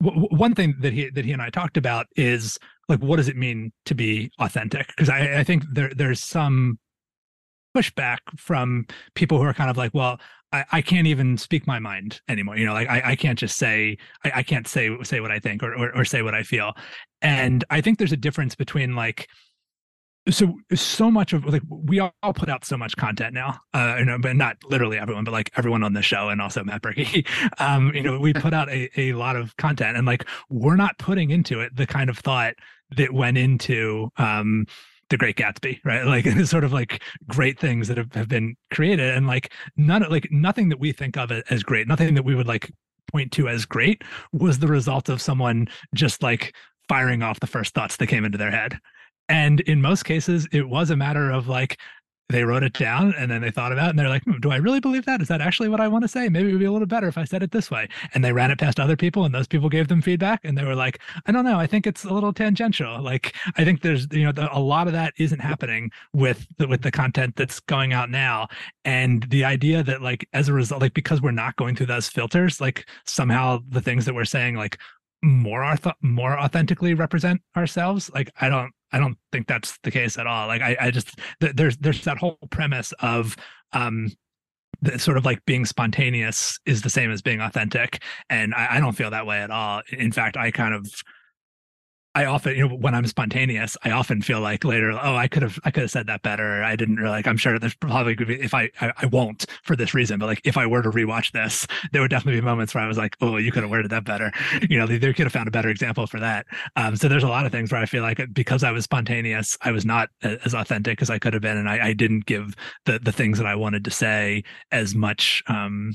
w- one thing that he that he and I talked about is like what does it mean to be authentic? Because I, I think there there's some pushback from people who are kind of like, well, I, I can't even speak my mind anymore. You know, like I, I can't just say I, I can't say say what I think or, or or say what I feel. And I think there's a difference between like so so much of like we all put out so much content now uh you know but not literally everyone but like everyone on the show and also matt Berkey. [laughs] um you know we put out a, a lot of content and like we're not putting into it the kind of thought that went into um the Great Gatsby, right? [laughs] Like it's sort of like great things that have, have been created, and like none like nothing that we think of as great, nothing that we would like point to as great was the result of someone just like firing off the first thoughts that came into their head. And in most cases, it was a matter of like, they wrote it down and then they thought about it and they're like, hmm, do I really believe that? Is that actually what I want to say? Maybe it would be a little better if I said it this way. And they ran it past other people and those people gave them feedback and they were like, I don't know. I think it's a little tangential. Like, I think there's, you know, the, a lot of that isn't happening with the, with the content that's going out now. And the idea that like, as a result, like, because we're not going through those filters, like somehow the things that we're saying, like more auth- more authentically represent ourselves like i don't i don't think that's the case at all. Like i i just th- there's there's that whole premise of um sort of like being spontaneous is the same as being authentic. And I, I don't feel that way at all. In fact i kind of I often, you know, when I'm spontaneous, I often feel like later, oh, I could have, I could have said that better. I didn't really, like, I'm sure there's probably could be, if I, I, I, won't for this reason, but like, if I were to rewatch this, there would definitely be moments where I was like, oh, you could have worded that better. [laughs] You know, they, they could have found a better example for that. Um, so there's a lot of things where I feel like because I was spontaneous, I was not as authentic as I could have been, and I, I didn't give the the things that I wanted to say as much um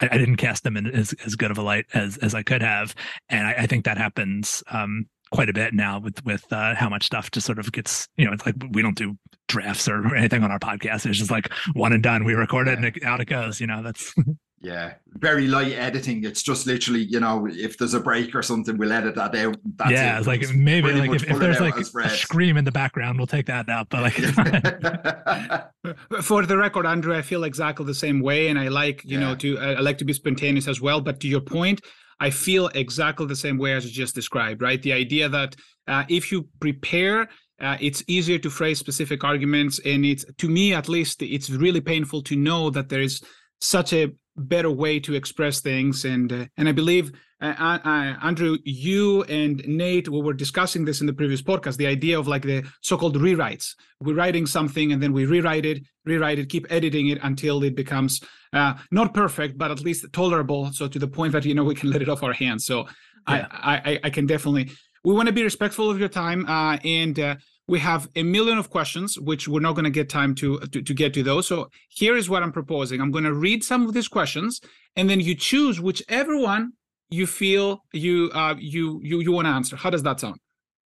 I, I, didn't cast them in as, as good of a light as as I could have, and I, I think that happens um, quite a bit now with with uh, how much stuff just sort of gets you know it's like we don't do drafts or [laughs] anything on our podcast. It's just like one and done. We record it and it, out it goes you know that's yeah. Very light editing. It's just literally you know if there's a break or something we'll edit that out. That's yeah it. it's like maybe like if, if there's like a scream in the background we'll take that out but like [laughs] for the record andrew i feel exactly the same way and i like you yeah. know to i like to be spontaneous as well but to your point I feel exactly the same way as you just described, right? The idea that uh, if you prepare, uh, it's easier to phrase specific arguments, and it's to me at least, it's really painful to know that there is such a better way to express things and uh, and i believe uh, uh, uh, andrew you and nate we were discussing this in the previous podcast the idea of like the so-called rewrites. We're writing something and then we rewrite it rewrite it keep editing it until it becomes uh, not perfect but at least tolerable so to the point that you know we can let it off our hands. So yeah. I, I i can definitely we want to be respectful of your time uh, and we have a million of questions which we're not going to get time to, to, to get to those. So here is what i'm proposing. I'm going to read some of these questions and then you choose whichever one you feel you uh you you you want to answer. How does that sound?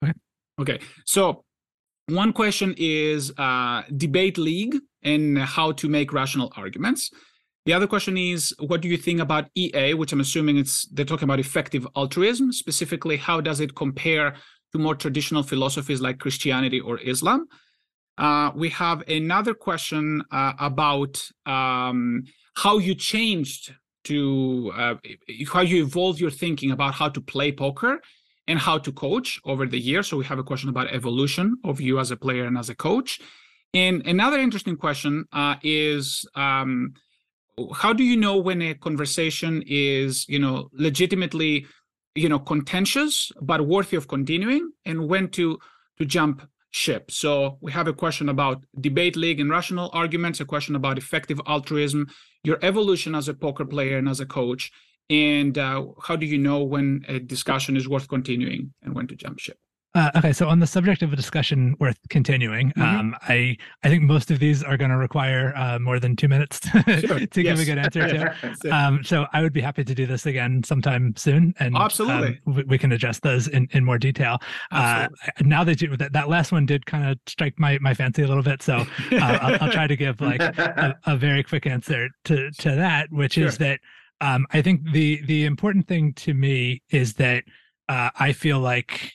Okay okay. So one question is uh debate league and how to make rational arguments. The other question is what do you think about ea which i'm assuming it's they're talking about effective altruism. Specifically how does it compare to more traditional philosophies like Christianity or Islam. Uh, we have another question uh, about um, how you changed to uh, how you evolve your thinking about how to play poker and how to coach over the years. So we have a question about evolution of you as a player and as a coach. And another interesting question uh, is um, how do you know when a conversation is, you know, legitimately you know contentious but worthy of continuing and when to to jump ship so we have a question about debate league and rational arguments a question about effective altruism your evolution as a poker player and as a coach and uh, how do you know when a discussion is worth continuing and when to jump ship uh, okay, so on the subject of a discussion worth continuing, mm-hmm. um, I I think most of these are going to require uh, more than two minutes to, [laughs] sure. to yes. give a good answer to. [laughs] um, so I would be happy to do this again sometime soon, and absolutely um, we, we, can adjust those in, in more detail. Uh, now that you that, that last one did kind of strike my my fancy a little bit, so uh, I'll, I'll, try to give like a, [laughs] a, very quick answer to to that, which sure. is that um, I think the the important thing to me is that uh, I feel like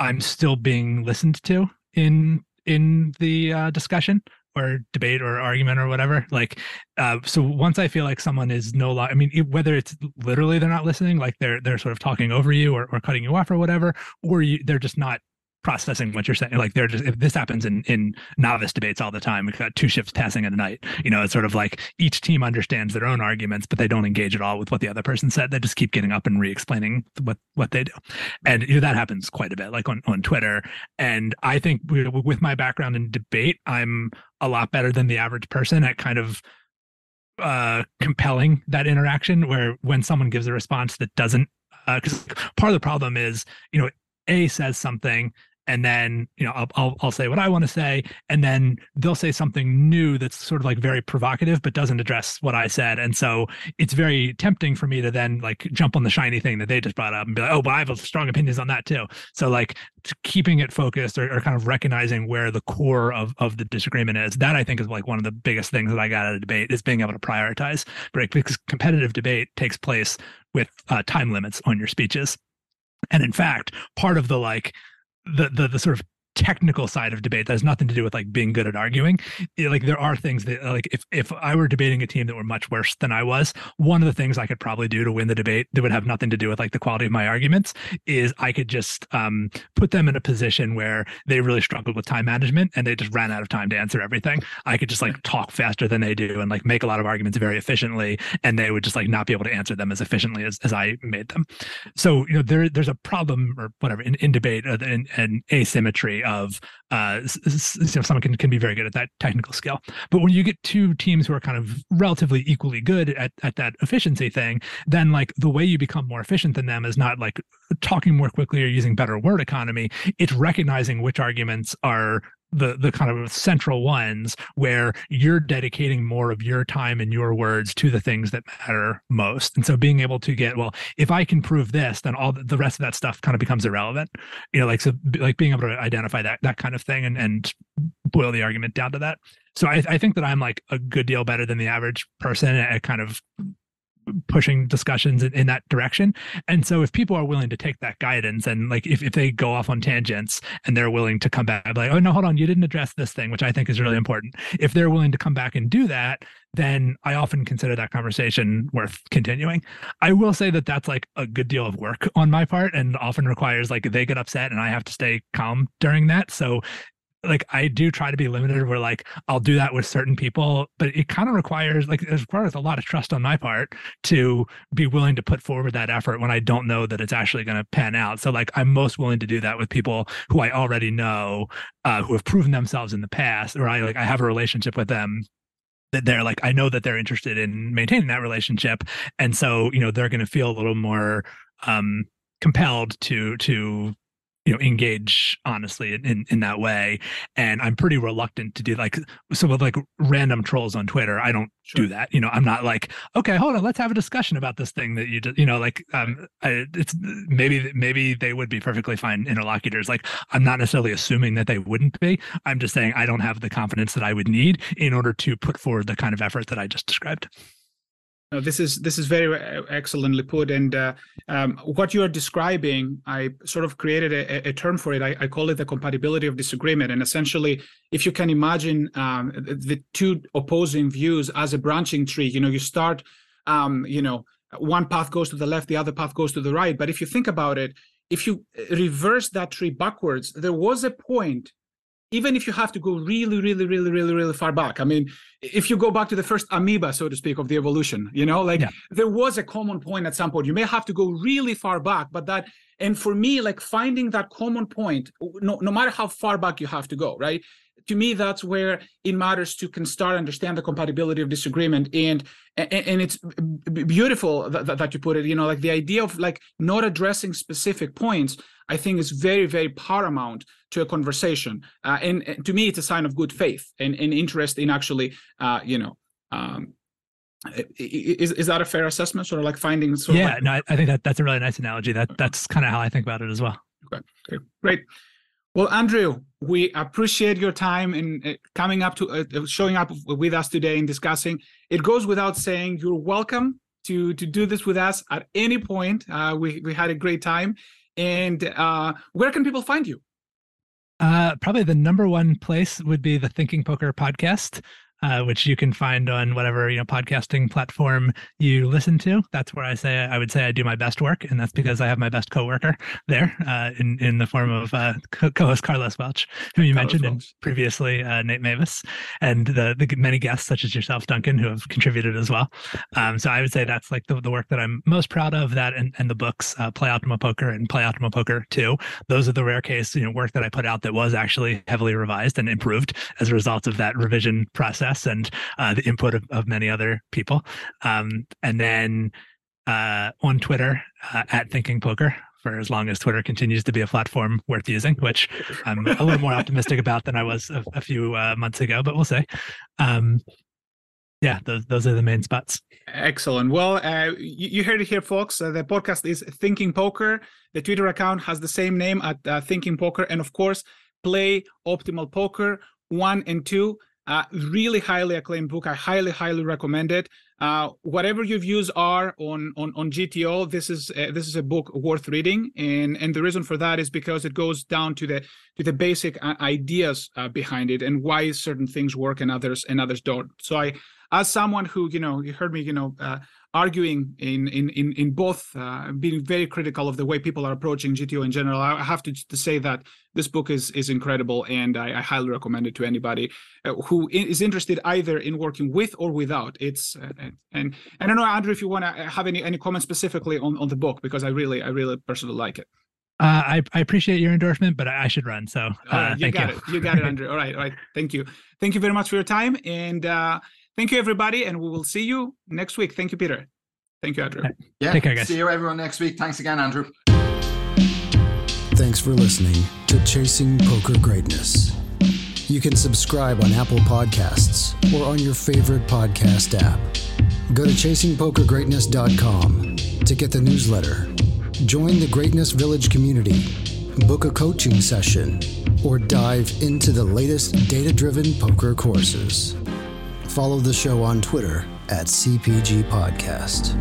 I'm still being listened to in in the uh, discussion or debate or argument or whatever like uh, so once i feel like someone is no longer i mean whether it's literally they're not listening like they're they're sort of talking over you or, or cutting you off or whatever or you, they're just not processing what you're saying. Like they're just if this happens in in novice debates all the time. We've got two ships passing in a night. You know, it's sort of like each team understands their own arguments, but they don't engage at all with what the other person said. They just keep getting up and re-explaining what what they do, and you know, that happens quite a bit, like on on Twitter. And I think with my background in debate, I'm a lot better than the average person at kind of uh compelling that interaction where when someone gives a response that doesn't because uh, part of the problem is you know a says something and then you know I'll, I'll, I'll say what I want to say, and then they'll say something new that's sort of like very provocative, but doesn't address what I said, and so it's very tempting for me to then like jump on the shiny thing that they just brought up and be like, oh, but I have strong opinions on that too. So like keeping it focused or, or kind of recognizing where the core of of the disagreement is. That I think is like one of the biggest things that I got out of debate is being able to prioritize, right? Because competitive debate takes place with uh, time limits on your speeches. And in fact, part of the like the the the sort of technical side of debate that has nothing to do with like being good at arguing. Like there are things that like if if i were debating a team that were much worse than i was one of the things i could probably do to win the debate that would have nothing to do with like the quality of my arguments is i could just um put them in a position where they really struggled with time management and they just ran out of time to answer everything. I could just like talk faster than they do and like make a lot of arguments very efficiently and they would just like not be able to answer them as efficiently as, as i made them. So you know there there's a problem or whatever in, in debate uh, and, and asymmetry of uh, someone can, can be very good at that technical skill. But when you get two teams who are kind of relatively equally good at, at that efficiency thing, then like the way you become more efficient than them is not like talking more quickly or using better word economy. It's recognizing which arguments are the the kind of central ones where you're dedicating more of your time and your words to the things that matter most. And so being able to get well if i can prove this then all the rest of that stuff kind of becomes irrelevant. You know like so like being able to identify that that kind of thing and and boil the argument down to that. So i, I think that i'm like a good deal better than the average person at kind of pushing discussions in, in, that direction. And so if people are willing to take that guidance and like if, if they go off on tangents and they're willing to come back like, oh no, hold on, you didn't address this thing, which I think is really important. If they're willing to come back and do that, then I often consider that conversation worth continuing. I will say that that's like a good deal of work on my part and often requires like they get upset and I have to stay calm during that. So like I do try to be limited where like I'll do that with certain people, but it kind of requires like it requires a lot of trust on my part to be willing to put forward that effort when I don't know that it's actually going to pan out. So like I'm most willing to do that with people who I already know, uh, who have proven themselves in the past, or I like I have a relationship with them that they're like I know that they're interested in maintaining that relationship, and so you know they're going to feel a little more um compelled to to you know engage honestly in in that way. And i'm pretty reluctant to do like some of like random trolls on twitter i don't sure. do that. You know i'm not like okay hold on let's have a discussion about this thing that you just you know like um I, it's maybe maybe they would be perfectly fine interlocutors. Like i'm not necessarily assuming that they wouldn't be. I'm just saying i don't have the confidence that i would need in order to put forward the kind of effort that i just described no, this is this is very excellently put, and uh, um, what you are describing, I sort of created a, a term for it. I, I, call it the compatibility of disagreement, and essentially, if you can imagine um, the two opposing views as a branching tree, you know, you start, um, you know, one path goes to the left, the other path goes to the right. But if you think about it, if you reverse that tree backwards, there was a point even if you have to go really, really, really, really, really far back. I mean, if you go back to the first amoeba, so to speak, of the evolution, you know, like yeah. there was a common point at some point. You may have to go really far back, but that, and for me, like finding that common point, no, no matter how far back you have to go, right? To me, that's where it matters to can start understand the compatibility of disagreement, and and, and it's beautiful that, that you put it. You know, like the idea of like not addressing specific points, I think is very, very paramount to a conversation. Uh, and, and, to me, it's a sign of good faith and, and interest in actually, uh, you know, um, is is that a fair assessment? Sort of like finding. Sort yeah, of like... no, I think that that's a really nice analogy. That that's kind of how I think about it as well. Okay, okay. great. Well, Andrew, we appreciate your time in uh, coming up to uh, showing up with us today and discussing. It goes without saying, you're welcome to to do this with us at any point. Uh, we we had a great time, and uh, where can people find you? Uh, probably the number one place would be the Thinking Poker podcast uh, which you can find on whatever you know podcasting platform you listen to. That's where I say I would say I do my best work, and that's because I have my best coworker there uh, in in the form of uh, co-host Carlos Welch, who you Carlos mentioned and previously uh, Nate Meyvis, and the the many guests such as yourself, Duncan, who have contributed as well. Um, so I would say that's like the, the work that I'm most proud of. That and, and the books uh, Play Optimal Poker and Play Optimal Poker Two. Those are the rare case you know work that I put out that was actually heavily revised and improved as a result of that revision process and uh, the input of, of, many other people. Um, and then uh, on Twitter uh, at Thinking Poker, for as long as Twitter continues to be a platform worth using, which I'm a little more optimistic about than I was a, a few uh, months ago, but we'll see. Um, yeah, those, those are the main spots. Excellent. Well, uh, you, you, heard it here, folks. Uh, the podcast is Thinking Poker. The Twitter account has the same name at uh, Thinking Poker. And of course, Play Optimal Poker 1 and 2. Uh, really highly acclaimed book. I highly, highly recommend it. Uh, whatever your views are on on, on GTO, this is uh, this is a book worth reading, and and the reason for that is because it goes down to the to the basic uh, ideas uh, behind it and why certain things work and others and others don't. So I as someone who you know you heard me you know uh, arguing in in in, in both uh, being very critical of the way people are approaching gto in general i have to, to say that this book is is incredible and i, I highly recommend it to anybody uh, who is interested either in working with or without it's uh, and and i don't know andrew if you want to have any any comments specifically on on the book because i really i really personally like it uh, I, I appreciate your endorsement, but I, I should run. So uh, you got you. it. You got it, Andrew. All right, all right. Thank you. Thank you very much for your time. And uh, Thank you, everybody, and we will see you next week. Thank you, Peter. Thank you, Andrew. Yeah. Take care, guys. See you everyone next week. Thanks again, Andrew. Thanks for listening to Chasing Poker Greatness. You can subscribe on Apple Podcasts or on your favorite podcast app. Go to chasingpokergreatness.com to get the newsletter. Join the Greatness Village community, book a coaching session, or dive into the latest data driven poker courses. Follow the show on Twitter at CPG Podcast.